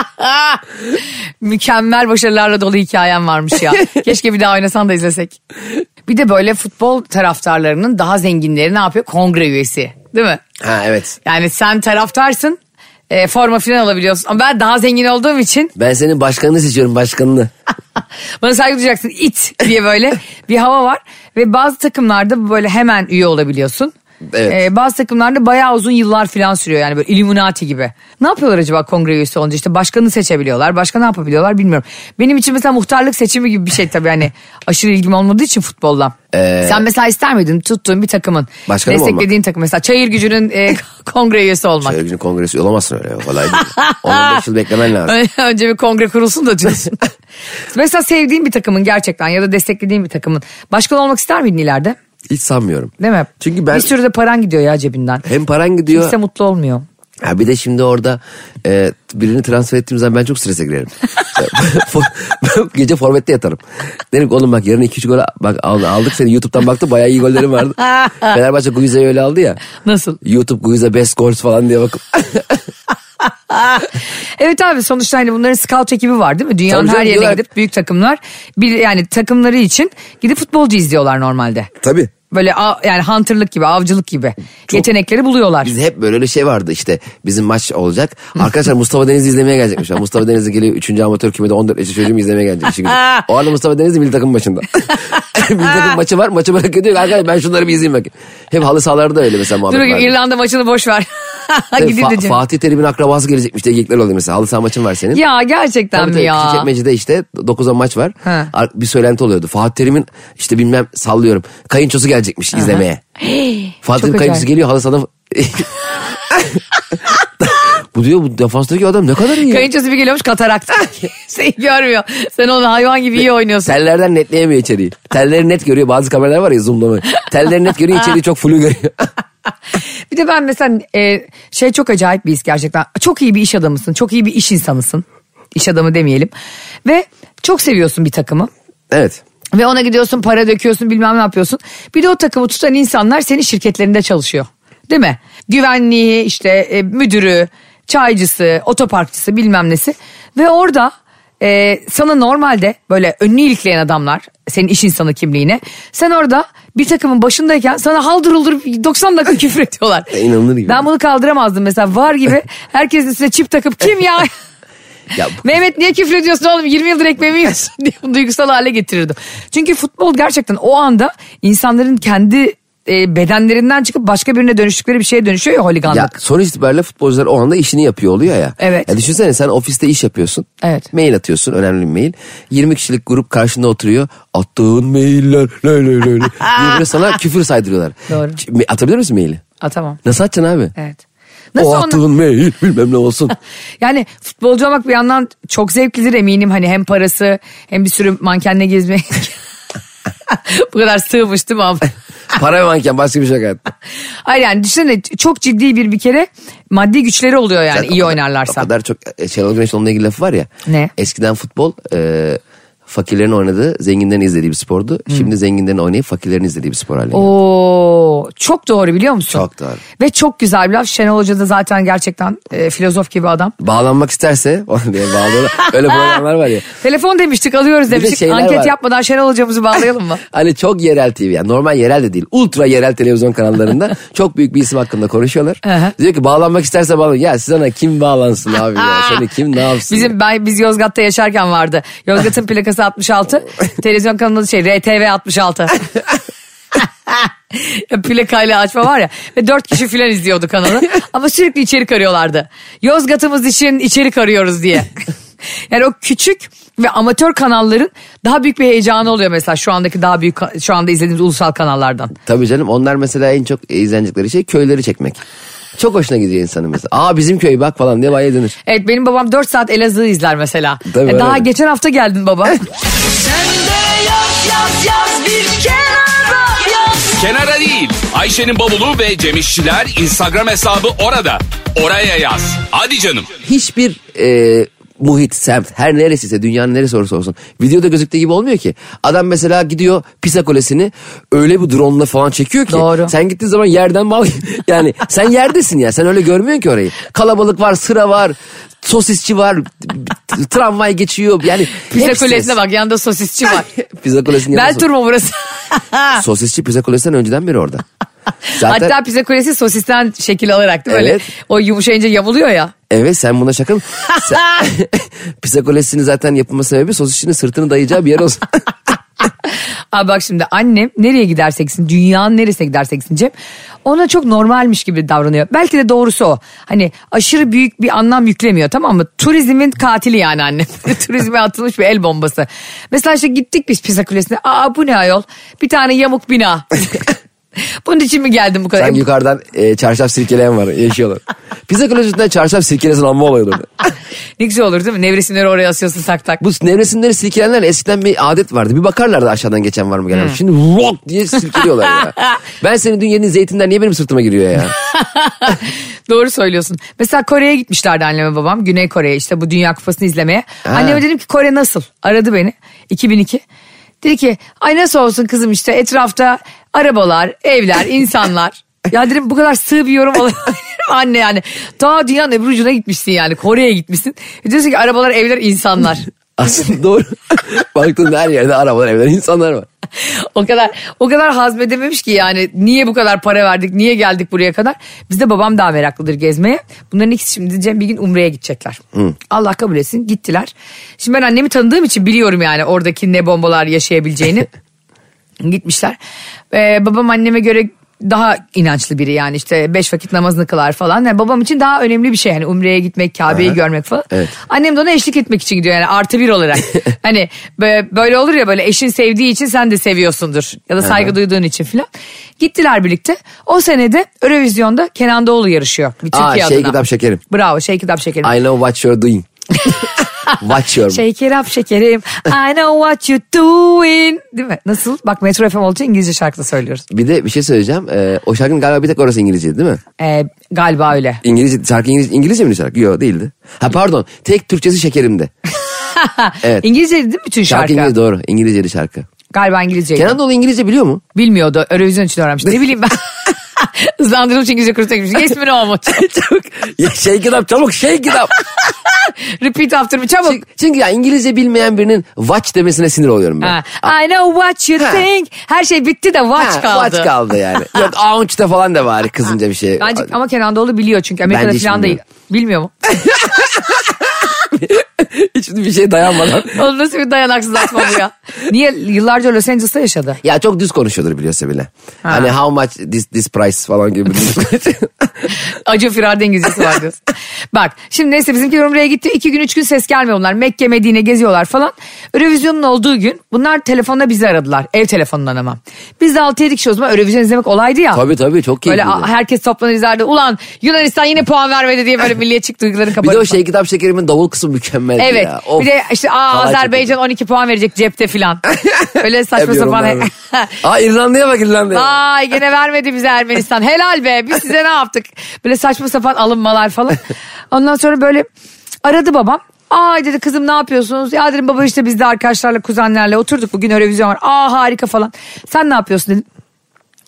Mükemmel başarılarla dolu hikayem varmış ya. Keşke bir daha oynasan da izlesek. Bir de böyle futbol taraftarlarının daha zenginleri ne yapıyor? Kongre üyesi. Değil mi?
ha evet.
Yani sen taraftarsın. e, forma falan alabiliyorsun. Ama ben daha zengin olduğum için
Ben senin başkanını seçiyorum başkanını.
bana saygı duyacaksın it diye böyle bir hava var. Ve bazı takımlarda böyle hemen üye olabiliyorsun.
Evet.
E, bazı takımlarda bayağı uzun yıllar falan sürüyor yani böyle Illuminati gibi. Ne yapıyorlar acaba kongre üyesi olunca işte başkanı seçebiliyorlar. Başka ne yapabiliyorlar bilmiyorum. Benim için mesela muhtarlık seçimi gibi bir şey tabii hani aşırı ilgim olmadığı için futboldan. Sen mesela ister miydin tuttuğun bir takımın
Başkanı mı
desteklediğin takım mesela Çayır Gücü'nün e, kongre üyesi olmak.
Şöyle gücün kongresi olamazsın öyle. Kolay değil. 15 yıl beklemen lazım.
Önce bir kongre kurulsun da diyorsun. mesela sevdiğin bir takımın gerçekten ya da desteklediğin bir takımın başkan olmak ister miydin ileride?
Hiç sanmıyorum.
Değil mi?
Çünkü ben
Bir sürü de paran gidiyor ya cebinden.
hem paran gidiyor.
Kimse mutlu olmuyor.
Ha bir de şimdi orada e, birini transfer ettiğim zaman ben çok strese girerim. Gece forvette yatarım. Derim ki oğlum bak yarın 2-3 gol bak al- aldık seni YouTube'dan baktım bayağı iyi gollerin vardı. Fenerbahçe Guiza'yı öyle aldı ya.
Nasıl?
YouTube Guiza best goals falan diye bakıp.
Evet abi sonuçta hani bunların scout ekibi var değil mi? Dünyanın
Tabii
her yerine
diyorlar.
gidip büyük takımlar bir yani takımları için gidip futbolcu izliyorlar normalde.
Tabii.
Böyle yani hunterlık gibi, avcılık gibi yetenekleri buluyorlar.
Bizde hep böyle öyle şey vardı işte bizim maç olacak. Arkadaşlar Mustafa Deniz'i izlemeye gelecekmiş. Mustafa Deniz'i geliyor 3. amatör kümede 14 yaşında çocuğumu izlemeye gelecek. gücü. O arada Mustafa Deniz'i milli takım başında. milli takım maçı var maçı bırakıyor diyor arkadaşlar ben şunları bir izleyeyim bakayım. Hep halı sahalarda öyle mesela muhabbet
Dur. İrlanda maçını boş ver. Gidin de
Fa-. Fatih Terim'in akrabası gelecekmiş diye geyikler oluyor mesela. Halı saha maçın var senin.
Ya gerçekten
Tabii
mi
tabii,
ya?
Küçükçekmece'de işte 9'a maç var.
Ha.
Bir söylenti oluyordu. Fatih Terim'in işte bilmem sallıyorum. Kayınçosu gelecekmiş izlemeye. Fatih Terim
Çok
kayınçosu
acayip.
geliyor halı sahada. bu diyor bu defanstaki adam ne kadar iyi.
Kayınçosu bir geliyormuş katarakta. Seni görmüyor. Sen onu hayvan gibi iyi oynuyorsun.
Tellerden netleyemiyor içeriği. Telleri net görüyor. Bazı kameralar var ya zoomlama. Telleri net görüyor içeriği çok flu görüyor.
Bir de ben mesela e, şey çok acayip bir his gerçekten. Çok iyi bir iş adamısın. Çok iyi bir iş insanısın. İş adamı demeyelim. Ve çok seviyorsun bir takımı.
evet.
Ve ona gidiyorsun para döküyorsun bilmem ne yapıyorsun. Bir de o takımı tutan insanlar senin şirketlerinde çalışıyor. Değil mi? Güvenliği işte e, müdürü, çaycısı, otoparkçısı bilmem nesi. Ve orada e, sana normalde böyle önünü ilikleyen adamlar senin iş insanı kimliğine. Sen orada bir takımın başındayken sana haldır uldur 90 dakika küfür ediyorlar.
E, inanılır gibi.
Ben bunu kaldıramazdım mesela var gibi herkesin üstüne çip takıp kim ya?
Ya,
Mehmet niye küfür ediyorsun oğlum 20 yıldır ekmeğimi yiyorsun diye duygusal hale getirirdim. Çünkü futbol gerçekten o anda insanların kendi e, bedenlerinden çıkıp başka birine dönüştükleri bir şeye dönüşüyor ya holiganlık.
Ya sonuç itibariyle futbolcular o anda işini yapıyor oluyor ya.
Evet.
Ya düşünsene sen ofiste iş yapıyorsun.
Evet.
Mail atıyorsun önemli bir mail. 20 kişilik grup karşında oturuyor. Attığın mailler lay lay lay böyle sana küfür saydırıyorlar.
Doğru.
Atabilir misin maili?
Atamam.
Nasıl atacaksın abi?
Evet. Nasıl
o
ona-
attığın mail bilmem ne olsun.
Yani futbolcu olmak bir yandan çok zevklidir eminim. Hani hem parası hem bir sürü mankenle gezmek. Bu kadar sığmış değil mi abi?
Para ve manken başka bir şey hayatta.
Hayır yani düşünsene çok ciddi bir bir kere maddi güçleri oluyor yani
Zaten o
iyi
kadar-
oynarlarsa.
O kadar çok e, Şenol Güneş'in onunla ilgili lafı var ya.
Ne?
Eskiden futbol e, fakirlerin oynadığı zenginlerin izlediği bir spordu. Şimdi zenginlerin oynayıp fakirlerin izlediği bir spor haline geldi.
Oo, çok doğru biliyor musun?
Çok doğru.
Ve çok güzel bir laf. Şenol Hoca da zaten gerçekten e, filozof gibi adam.
Bağlanmak isterse falan diye bağlıyorlar. Öyle programlar var ya.
Telefon demiştik alıyoruz
de
demiştik.
şeyler
Anket
var.
yapmadan Şenol Hocamızı bağlayalım mı?
Hani çok yerel TV yani normal yerel de değil. Ultra yerel televizyon kanallarında çok büyük bir isim hakkında konuşuyorlar. Diyor ki bağlanmak isterse bağlan. Ya siz ona kim bağlansın abi ya? Seni kim ne yapsın?
Bizim ben, biz Yozgat'ta yaşarken vardı. Yozgat'ın plakası 66. televizyon kanalı şey RTV 66. Ya Plakayla açma var ya. Ve dört kişi filan izliyordu kanalı. Ama sürekli içerik arıyorlardı. Yozgat'ımız için içerik arıyoruz diye. Yani o küçük ve amatör kanalların daha büyük bir heyecanı oluyor mesela şu andaki daha büyük şu anda izlediğimiz ulusal kanallardan.
Tabii canım onlar mesela en çok izlenecekleri şey köyleri çekmek. Çok hoşuna gidiyor insanın mesela. Aa bizim köy bak falan diye vay dönür.
Evet benim babam 4 saat Elazığ'ı izler mesela.
Tabii,
E, daha
öyle.
geçen hafta geldin baba.
Kenara değil. Ayşe'nin bavulu ve Cemişçiler Instagram hesabı orada. Oraya yaz. Hadi canım.
Hiçbir e, muhit, semt, her neresiyse dünyanın neresi olursa olsun videoda gözüktüğü gibi olmuyor ki. Adam mesela gidiyor Pisa Kulesi'ni öyle bir drone'la falan çekiyor ki.
Doğru.
Sen gittiğin zaman yerden mal yani sen yerdesin ya sen öyle görmüyorsun ki orayı. Kalabalık var, sıra var, sosisçi var, tramvay geçiyor yani.
Pisa
hepsi-
Kulesi'ne bak yanında sosisçi var.
Pisa Kulesi'nin yanında
Beltur mu burası?
Sosisçi Pisa Kulesi'nden önceden beri orada. Zaten
Hatta pizza kulesi sosisten şekil alarak mi?
Evet.
Böyle o yumuşayınca yamuluyor ya.
Evet sen buna şaka mı? Sen, Pisa Kulesi'nin zaten yapılma sebebi sosisçinin sırtını dayayacağı bir yer olsun.
Abi bak şimdi annem nereye gidersek gitsin dünyanın neresine gidersek gitsin Cem ona çok normalmiş gibi davranıyor. Belki de doğrusu o. Hani aşırı büyük bir anlam yüklemiyor tamam mı? Turizmin katili yani annem. Turizme atılmış bir el bombası. Mesela işte gittik biz Pisa Kulesi'ne. Aa bu ne ayol? Bir tane yamuk bina. Bunun için mi geldim bu kadar?
Sanki yukarıdan e, çarşaf sirkeleyen var yaşıyorlar. Pisa Kulesi'nden çarşaf sirkelesin amma olay olurdu.
ne güzel olur değil mi? Nevresimleri oraya asıyorsun tak tak.
Bu nevresimleri silkelenler eskiden bir adet vardı. Bir bakarlardı aşağıdan geçen var mı gelen. Şimdi rock diye silkeliyorlar ya. Ben senin dün yediğin zeytinler niye benim sırtıma giriyor ya?
Doğru söylüyorsun. Mesela Kore'ye gitmişlerdi anneme babam. Güney Kore'ye işte bu Dünya Kupası'nı izlemeye. Anneme dedim ki Kore nasıl? Aradı beni 2002. Dedi ki ay nasıl olsun kızım işte etrafta arabalar, evler, insanlar. ya dedim bu kadar sığ bir yorum olabilir mi anne yani. Ta dünyanın öbür ucuna gitmişsin yani Kore'ye gitmişsin. E diyorsun ki arabalar, evler, insanlar.
Aslında doğru. Baktığında her yerde arabalar, evler, insanlar var.
o kadar o kadar hazmedememiş ki yani niye bu kadar para verdik niye geldik buraya kadar. Bizde babam daha meraklıdır gezmeye. Bunların ikisi şimdi Cem bir gün Umre'ye gidecekler. Allah kabul etsin gittiler. Şimdi ben annemi tanıdığım için biliyorum yani oradaki ne bombalar yaşayabileceğini. Gitmişler. Ee, babam anneme göre daha inançlı biri yani işte beş vakit namazını kılar falan. Yani babam için daha önemli bir şey yani Umre'ye gitmek, Kabe'yi görmek falan.
Evet.
Annem de ona eşlik etmek için gidiyor yani artı bir olarak. hani bö- böyle olur ya böyle eşin sevdiği için sen de seviyorsundur. Ya da saygı duyduğun için filan. Gittiler birlikte. O senede Eurovizyon'da Kenan Doğulu yarışıyor. Bir
Aa,
Türkiye
şey
adına.
kitap şekerim.
Bravo şey kitap şekerim.
I know what you're doing. Watch your...
Shake it up şekerim. I know what you doing. Değil mi? Nasıl? Bak Metro FM olduğu için İngilizce şarkı söylüyoruz.
Bir de bir şey söyleyeceğim. Ee, o şarkının galiba bir tek orası İngilizce değil mi?
Ee, galiba öyle.
İngilizce, şarkı İngilizce, İngilizce mi şarkı? Yok değildi. Ha pardon. Tek Türkçesi şekerimdi. Evet.
İngilizce değil mi bütün
Şarkı,
şarkı?
İngilizce doğru. İngilizceydi şarkı.
Galiba İngilizceydi.
Kenan Doğulu İngilizce biliyor mu?
Bilmiyordu. Eurovision için öğrenmiş. Ne bileyim ben. Hızlandırılmış İngilizce kursuna gitmiş. Yes mi no mu?
çabuk. Shake it up çabuk shake it up.
Repeat after me çabuk.
çünkü, çünkü ya İngilizce bilmeyen birinin watch demesine sinir oluyorum ben.
Ha. I know what you
Ha.
think. Her şey bitti de watch
Ha,
kaldı.
Watch kaldı yani. Yok aunch'ta falan da var kızınca bir şey.
Bence ama Kenan Doğulu biliyor çünkü Amerika'da
Bence
falan da. Bilmiyor mu?
Hiç bir şey dayanmadan.
Oğlum nasıl bir dayanaksız atma bu ya? Niye yıllarca Los Angeles'ta yaşadı?
Ya çok düz konuşuyordur biliyorsa bile. Hani how much this, this price falan gibi.
Acı firarda İngilizcesi var diyorsun. Bak şimdi neyse bizimkiler Umre'ye gitti. iki gün üç gün ses gelmiyor bunlar. Mekke Medine geziyorlar falan. Eurovizyonun olduğu gün bunlar telefonda bizi aradılar. Ev telefonundan ama. Biz de 6-7 kişi o zaman Eurovizyon izlemek olaydı ya.
tabii tabii çok
Böyle
keyifli.
a- herkes toplanır izlerdi. Ulan Yunanistan yine puan vermedi diye böyle milliyetçi duyguları
Bir
kabarır.
de o şey kitap şekerimin davul kısmı mükemmel
Evet.
ya. Of.
Bir de işte aa, Azerbaycan 12 puan verecek cepte filan. Öyle saçma sapan.
Aa İrlanda'ya bak İrlanda'ya.
Ay gene vermedi bize Ermenistan. Helal be biz size ne yaptık? Böyle saçma sapan alınmalar falan. Ondan sonra böyle aradı babam. Ay dedi kızım ne yapıyorsunuz? Ya dedim baba işte biz de arkadaşlarla kuzenlerle oturduk bugün Eurovision var. Aa harika falan. Sen ne yapıyorsun dedim.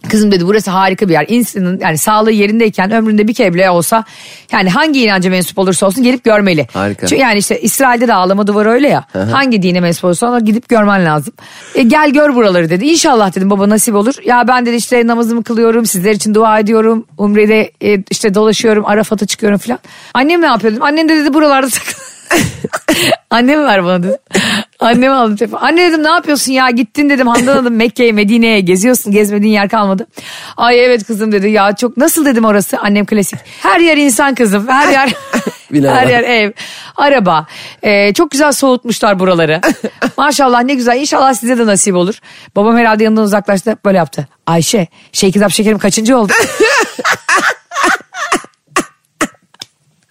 Kızım dedi burası harika bir yer. İnsanın yani sağlığı yerindeyken ömründe bir kere bile olsa yani hangi inanca mensup olursa olsun gelip görmeli.
Harika.
Çünkü yani işte İsrail'de de ağlama duvarı öyle ya. hangi dine mensup olursa ona gidip görmen lazım. E, gel gör buraları dedi. İnşallah dedim baba nasip olur. Ya ben dedi işte namazımı kılıyorum sizler için dua ediyorum. Umre'de e, işte dolaşıyorum Arafat'a çıkıyorum falan. Annem ne yapıyor dedim. Annem de dedi buralarda takıl. Annemi ver bana dedi. Annemi aldım telefon. Anne dedim ne yapıyorsun ya gittin dedim Handan Hanım Mekke'ye Medine'ye geziyorsun gezmediğin yer kalmadı. Ay evet kızım dedi ya çok nasıl dedim orası annem klasik. Her yer insan kızım her yer her
var.
yer ev araba Ee, çok güzel soğutmuşlar buraları. Maşallah ne güzel inşallah size de nasip olur. Babam herhalde yanından uzaklaştı böyle yaptı. Ayşe şey kitap şekerim kaçıncı oldu?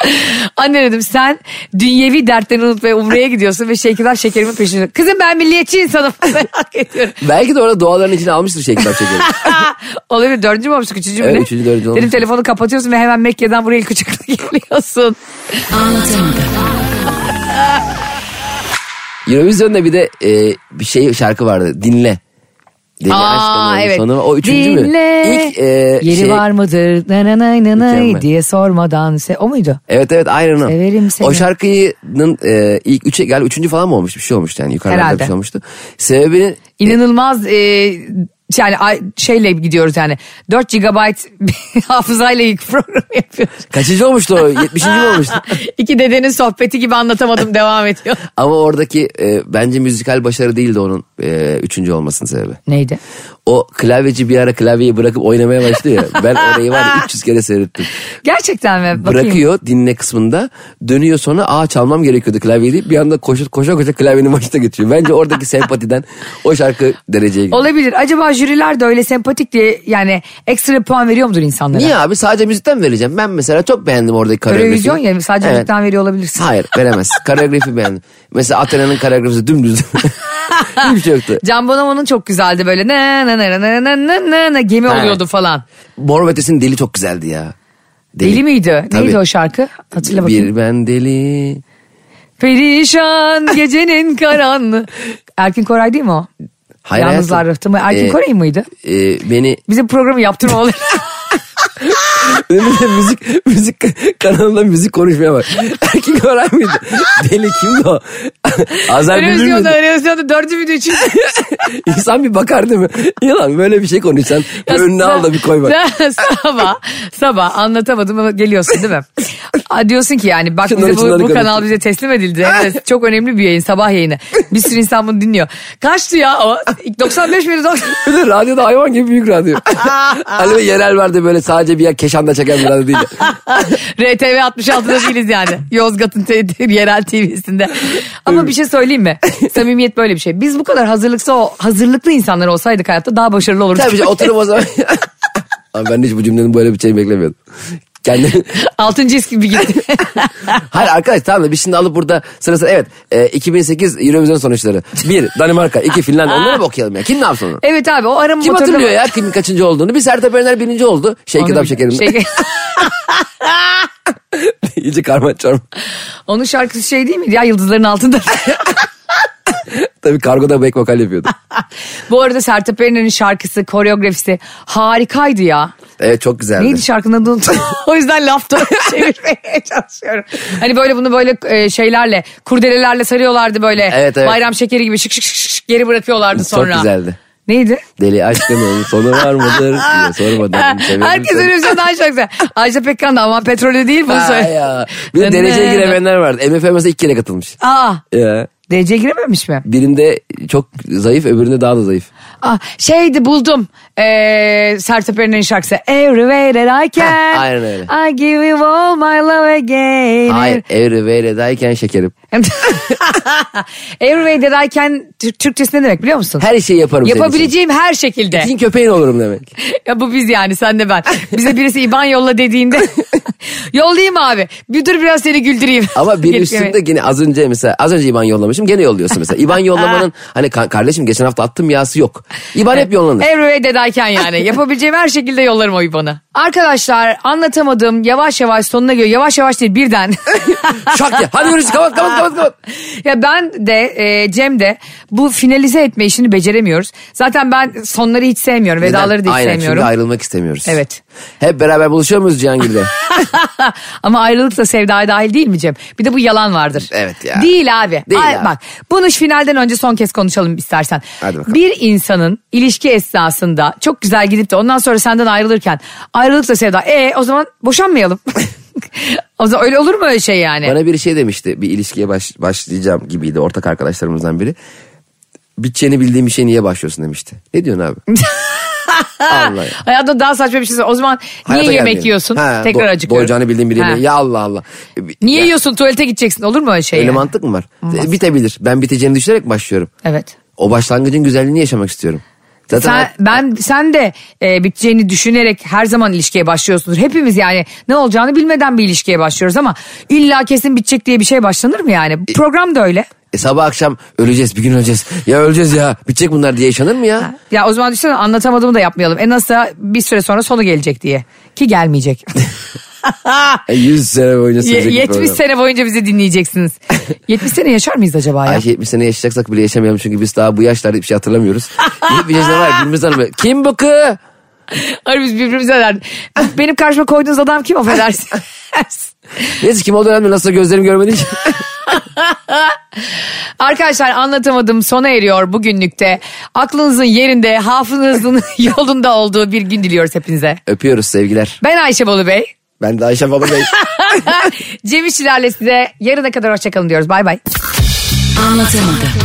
Anne dedim sen dünyevi dertlerini unut ve umreye gidiyorsun ve kitap şekerimin peşinde. Kızım ben milliyetçi insanım merak ediyorum.
Belki de orada doğaların içine almıştır kitap şekeri.
Olabilir dördüncü mü olmuştuk üçüncü mü
Evet, üçüncü, dördüncü
Dedim
olmuş.
telefonu kapatıyorsun ve hemen Mekke'den buraya ilk uçakla geliyorsun.
Eurovision'da bir de e, bir şey şarkı vardı. Dinle. Dinle
Aa
aşkım
evet.
Sonu. O üçüncü mü? İlk e,
Yeri
şey,
var mıdır? Nananay nanay diye sormadan. Se o muydu?
Evet evet aynen o.
Severim seni.
O şarkının e, ilk üçe galiba üçüncü falan mı olmuş bir şey olmuştu yani yukarıda
Herhalde.
bir şey olmuştu. Sebebini
İnanılmaz e, yani şeyle gidiyoruz yani 4 GB hafızayla ilk programı yapıyoruz.
kaçıncı olmuştu o? 70. mi olmuştu?
İki dedenin sohbeti gibi anlatamadım devam ediyor.
Ama oradaki e, bence müzikal başarı değildi onun e, üçüncü olmasının sebebi.
Neydi?
O klavyeci bir ara klavyeyi bırakıp oynamaya başlıyor. Ben orayı var ya 300 kere seyrettim.
Gerçekten mi? Bakayım.
Bırakıyor dinle kısmında dönüyor sonra aa çalmam gerekiyordu klavyeyi deyip bir anda koşa koşa, koşa klavyenin başına geçiyor. Bence oradaki sempatiden o şarkı dereceye gidiyor.
Olabilir. Acaba jüriler de öyle sempatik diye yani ekstra puan veriyor mudur insanlara?
Niye abi sadece müzikten vereceğim. Ben mesela çok beğendim oradaki koreografiyi.
Televizyon ya sadece
Evet.
müzikten veriyor olabilirsin.
Hayır veremez. Koreografi beğendim. Mesela Athena'nın koreografisi dümdüz. Hiçbir şey yoktu.
Can Bonomo'nun çok güzeldi böyle ne ne ne ne ne ne ne ne gemi
Evet.
oluyordu falan.
Mor Ötesi'nin dili çok güzeldi ya.
Deli, miydi?
Tabii.
Neydi o şarkı? Hatırla bakayım.
Bir ben deli.
Perişan gecenin karanlığı. Erkin Koray değil mi o?
Hayır
Yalnızlar
hayatım.
Rıhtımı. Erkin
Ee,
Koray mıydı?
e, beni
Bize programı yaptırma olur.
Müzik müzik kanalında müzik konuşmaya bak. Erkek Koray mıydı? Deli kimdi o? Azer Bülbül müydü?
televizyonda dördü video için.
İnsan bir bakar değil mi? Yalan böyle bir şey konuşsan önüne al da bir koy bak.
sabah, sabah anlatamadım ama geliyorsun değil mi? Aa, diyorsun ki yani bak
Şunları
bize bu, bu kanal bize teslim edildi. Evet, çok önemli bir yayın sabah yayını. Bir sürü insan bunu dinliyor. Kaçtı ya o? 95 miydi? 90
Bir de radyoda hayvan gibi büyük radyo. hani böyle yerel vardı böyle sadece bir yer Keşan'da çeken bir radyo değil.
RTV 66'da değiliz yani. Yozgat'ın te- te- yerel TV'sinde. Ama bir şey söyleyeyim mi? Samimiyet böyle bir şey. Biz bu kadar hazırlıklı, hazırlıklı insanlar olsaydık hayatta daha başarılı olurduk.
Tabii şey, oturup o zaman. Abi ben hiç bu cümlenin böyle bir şey beklemiyordum. Kendim...
Altıncı his gibi gitti.
Hayır arkadaş tamam da biz şimdi alıp burada sırası evet e, 2008 Eurovision sonuçları. Bir Danimarka, iki Finlandiya onları mı okuyalım ya? Kim ne yapsın onu?
evet abi o arama
Kim
motoruna-
hatırlıyor ya kimin kaçıncı olduğunu? Bir Sertab Erener birinci oldu. Şey
Onu-
kitap şekerimde.
Şey-
İyice karma çorma.
Onun şarkısı şey değil miydi ya Yıldızların Altında?
Tabii kargoda back vokal yapıyordu.
Bu arada Sertab Erener'in şarkısı, koreografisi harikaydı ya.
Evet çok güzeldi.
Neydi şarkının adını unuttum. o yüzden lafta çevirmeye çalışıyorum. Hani böyle bunu böyle e, şeylerle, kurdelelerle sarıyorlardı böyle.
Evet, evet.
Bayram şekeri gibi şık şık şık şık geri bırakıyorlardı
Çok
sonra.
güzeldi.
Neydi?
Deli aşkının sonu var mıdır diye sormadan.
Herkes şey daha çok güzel. Ayşe Pekkan da aman petrolü değil bu söyle.
Bir de dereceye giremeyenler vardı. MFM mesela iki kere katılmış.
Aa,
Ya.
Dereceye girememiş mi?
Birinde çok zayıf öbüründe daha da zayıf.
Aa, şeydi buldum. Ee, Sertab Erener'in şarkısı. Every way that I can.
Aynen öyle.
I give you all my love again.
Hayır evri veredayken şekerim.
Every way that I can Türk- Türkçesi ne demek biliyor musun?
Her şeyi yaparım.
Yapabileceğim her şekilde.
Senin köpeğin olurum demek.
ya bu biz yani sen de ben. Bize birisi IBAN yolla dediğinde yollayayım abi. Bir dur biraz seni güldüreyim.
Ama bir üstünde yine az önce mesela az önce İban yollamışım gene yolluyorsun mesela. İban yollamanın hani ka- kardeşim geçen hafta attım yası yok. İban hep yollanır.
Every dedayken yani. Yapabileceğim her şekilde yollarım o IBAN'ı. Arkadaşlar anlatamadım yavaş yavaş sonuna geliyor. Yavaş yavaş değil birden.
Şak ya hadi görüşürüz kapat kapat kapat kapat.
ya ben de e, Cem de bu finalize etme işini beceremiyoruz. Zaten ben sonları hiç sevmiyorum. Vedaları da hiç
Aynen
sevmiyorum.
çünkü ayrılmak istemiyoruz.
Evet.
Hep beraber buluşuyor muyuz Cihangir'de?
Ama ayrılık da sevdaya dahil değil mi Cem? Bir de bu yalan vardır.
Evet ya.
Değil abi.
Değil
Ay,
abi.
Bak bunu finalden önce son kez konuşalım istersen.
Hadi bakalım.
Bir insanın ilişki esnasında çok güzel gidip de ondan sonra senden ayrılırken ayrılık da sevda. E o zaman boşanmayalım. o zaman öyle olur mu öyle şey yani?
Bana bir şey demişti bir ilişkiye baş- başlayacağım gibiydi ortak arkadaşlarımızdan biri. Biteceğini bildiğim bir şey niye başlıyorsun demişti. Ne diyorsun abi? Allah ya.
Daha saçma bir şey. O zaman niye
Hayata
yemek
gelmeyelim.
yiyorsun?
Ha,
Tekrar
do-
acıkıyorum.
Doyacağını bildiğim bir
Ha.
yemeği. Ya Allah Allah.
Niye
Ya,
yiyorsun tuvalete gideceksin olur mu öyle şey?
Öyle
yani?
mantık mı var? Bitebilir. Ben biteceğini düşünerek başlıyorum.
Evet.
O başlangıcın güzelliğini yaşamak istiyorum. Zaten
Sen, ben sen de e, biteceğini düşünerek her zaman ilişkiye başlıyorsunuz. Hepimiz yani ne olacağını bilmeden bir ilişkiye başlıyoruz ama illa kesin bitecek diye bir şey başlanır mı yani? Program da öyle.
E, sabah akşam öleceğiz bir gün öleceğiz. Ya öleceğiz ya bitecek bunlar diye yaşanır mı ya?
Ya o zaman düşünsene anlatamadığımı da yapmayalım. En azından bir süre sonra sonu gelecek diye. Ki gelmeyecek.
E, 100 sene boyunca sürecek bir
70
program.
sene boyunca bizi dinleyeceksiniz. 70 sene yaşar mıyız acaba ya?
Ayşe 70 sene yaşayacaksak bile yaşamayalım çünkü biz daha bu yaşlarda hiçbir şey hatırlamıyoruz. 70 yaşında var birbirimizi tanımıyor. Kim bu kı?
Hayır biz birbirimize derdik. Benim karşıma koyduğunuz adam kim affedersin?
Neyse kim olduğu önemli nasıl gözlerim görmediği için.
Arkadaşlar anlatamadım sona eriyor bugünlükte. Aklınızın yerinde, hafızanızın yolunda olduğu bir gün diliyoruz hepinize.
Öpüyoruz sevgiler.
Ben Ayşe Bolu Bey.
Ben de Ayşe Baba Bey.
Cem İşçilerle size yarına kadar hoşçakalın diyoruz. Bay bay.
Anlatamadım.